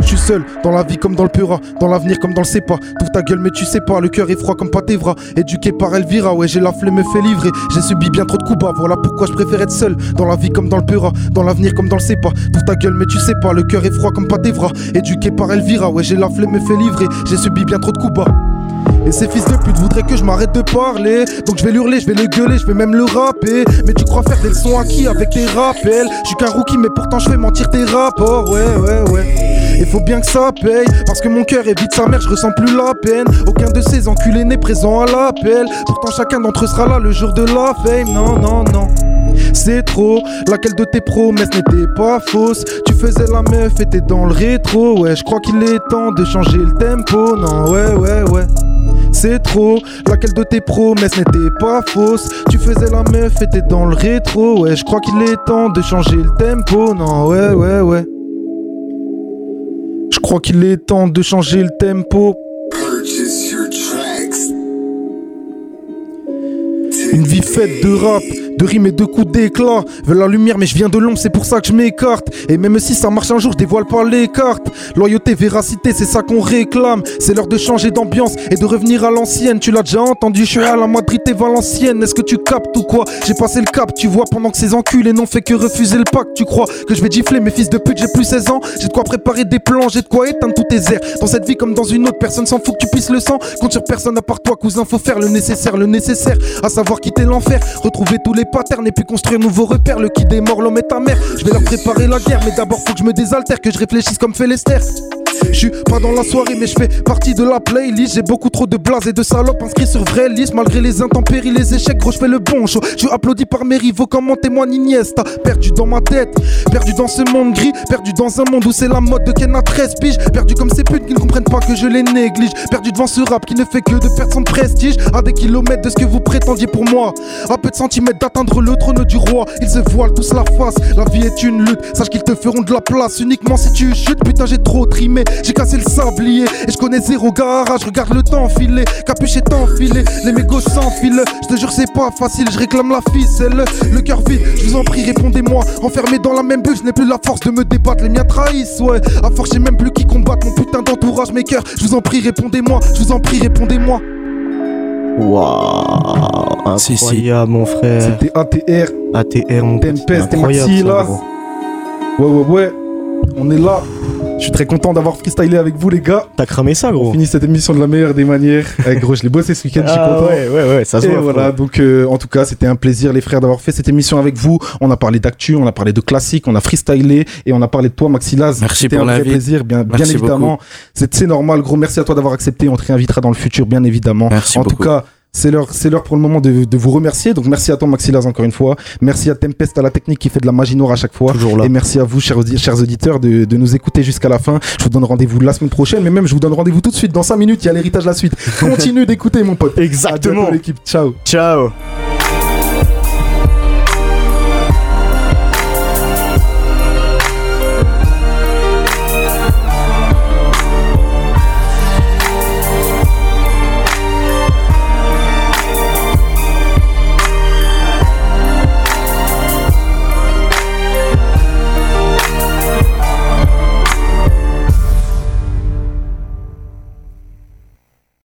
je suis seul, dans la vie comme dans le Pura, dans l'avenir comme dans le pas. T'ouvres ta gueule, mais tu sais pas, le cœur est froid comme Patevra. Éduqué par Elvira, ouais, j'ai la flemme, me fait livrer. J'ai subi bien trop de coups bas, voilà pourquoi je préfère être seul. Dans la vie comme dans le Pura, dans l'avenir comme dans le pas. T'ouvres ta gueule, mais tu sais pas, le cœur est froid comme Patevra. Éduqué par Elvira, ouais, j'ai la flemme, me fait livrer. J'ai subi bien trop de coups bas. Et ces fils de pute voudraient que je m'arrête de parler. Donc je vais l'hurler, je vais les gueuler, je vais même le rapper. Mais tu crois faire des leçons à qui avec tes rappels? Je suis qu'un rookie mais pourtant je fais mentir tes rapports. Ouais ouais ouais. Il faut bien que ça paye Parce que mon cœur vide sa mère, je ressens plus la peine. Aucun de ces enculés n'est présent à l'appel. Pourtant chacun d'entre eux sera là le jour de la fame. Non non non. C'est trop, laquelle de tes promesses n'était pas fausse? Tu faisais la meuf et t'es dans le rétro. Ouais je crois qu'il est temps de changer le tempo. Non ouais ouais ouais c'est trop, laquelle de tes promesses n'était pas fausse? Tu faisais la meuf et t'es dans le rétro. Ouais je crois qu'il est temps de changer le tempo. Non ouais ouais ouais. Je crois qu'il est temps de changer le tempo. Une vie faite de rap, de rimes et de coups d'éclat. Veux la lumière, mais je viens de l'ombre, c'est pour ça que je m'écarte. Et même si ça marche un jour, je dévoile pas les cartes. Loyauté, véracité, c'est ça qu'on réclame. C'est l'heure de changer d'ambiance et de revenir à l'ancienne. Tu l'as déjà entendu, je suis à la Madrid et Valenciennes. Est-ce que tu captes ou quoi? J'ai passé le cap, tu vois, pendant que ces enculés n'ont fait que refuser le pacte. Tu crois que je vais gifler mes fils de pute, j'ai plus 16 ans. J'ai de quoi préparer des plans, j'ai de quoi éteindre tous tes airs. Dans cette vie comme dans une autre, personne s'en fout que tu puisses le sang. Compte sur personne à part toi, cousin, faut faire le nécessaire, le nécessaire. À savoir quitter l'enfer, retrouver tous les patterns et puis construire nouveaux repères. Le qui mort, l'homme est ta mère. Je vais leur préparer la guerre, mais d'abord faut que je me désaltère, que je réfléchisse comme fait. Je suis pas dans la soirée, mais je fais partie de la playlist. J'ai beaucoup trop de blase et de salopes inscrits sur vraie liste. Malgré les intempéries, les échecs, gros, je fais le bon show. Je suis applaudi par mes rivaux, comme en témoigne Iniesta. Perdu dans ma tête, perdu dans ce monde gris, perdu dans un monde où c'est la mode de Ken à 13 piges. Perdu comme ces putes qui ne comprennent pas que je les néglige. Perdu devant ce rap qui ne fait que de perdre son prestige. À des kilomètres de ce que vous prétendiez pour moi. À peu de centimètres d'atteindre le trône du roi. Ils se voilent tous la face. La vie est une lutte. Sache qu'ils te feront de la place uniquement si tu chutes. Putain, j'ai trop trimé. J'ai cassé le sablier et je connais zéro garage. Regarde le temps filer, capuche est enfilé. Les mégots s'enfilent. Je te jure, c'est pas facile. Je réclame la ficelle. Le cœur vide, je vous en prie, répondez-moi. Enfermé dans la même bulle, je n'ai plus la force de me débattre. Les miens trahissent, ouais. À force, j'ai même plus qui combattre. Mon putain d'entourage, mes cœurs. Je vous en prie, répondez-moi. Je vous en prie, répondez-moi. Waouh, incroyable mon frère. C'était ATR. ATR mon. Tempest et Incroyable, Maxi là. Ouais, ouais, ouais. On est là. Je suis très content d'avoir freestylé avec vous, les gars. T'as cramé ça, On gros. finit cette émission de la meilleure des manières. Eh, gros, je l'ai bossé ce week-end, je suis Ah content. ouais, ouais, ouais, ça se Et voit. voilà, donc euh, en tout cas, c'était un plaisir, les frères, d'avoir fait cette émission avec vous. On a parlé d'actu, on a parlé de classique, on a freestylé et on a parlé de toi, Maxilaz. Merci C'était pour un vrai plaisir, bien, bien évidemment. C'est c'est normal, gros. Merci à toi d'avoir accepté. On te réinvitera dans le futur, bien évidemment. Merci en beaucoup. tout cas. C'est l'heure, c'est l'heure pour le moment de, de vous remercier. Donc merci à toi Maxilaz encore une fois. Merci à Tempest à la technique qui fait de la magie noire à chaque fois. Toujours là. Et merci à vous chers, audi- chers auditeurs de, de nous écouter jusqu'à la fin. Je vous donne rendez-vous la semaine prochaine, mais même je vous donne rendez-vous tout de suite. Dans 5 minutes, il y a l'héritage la suite. Continue d'écouter mon pote. À Exactement. l'équipe. Ciao. Ciao.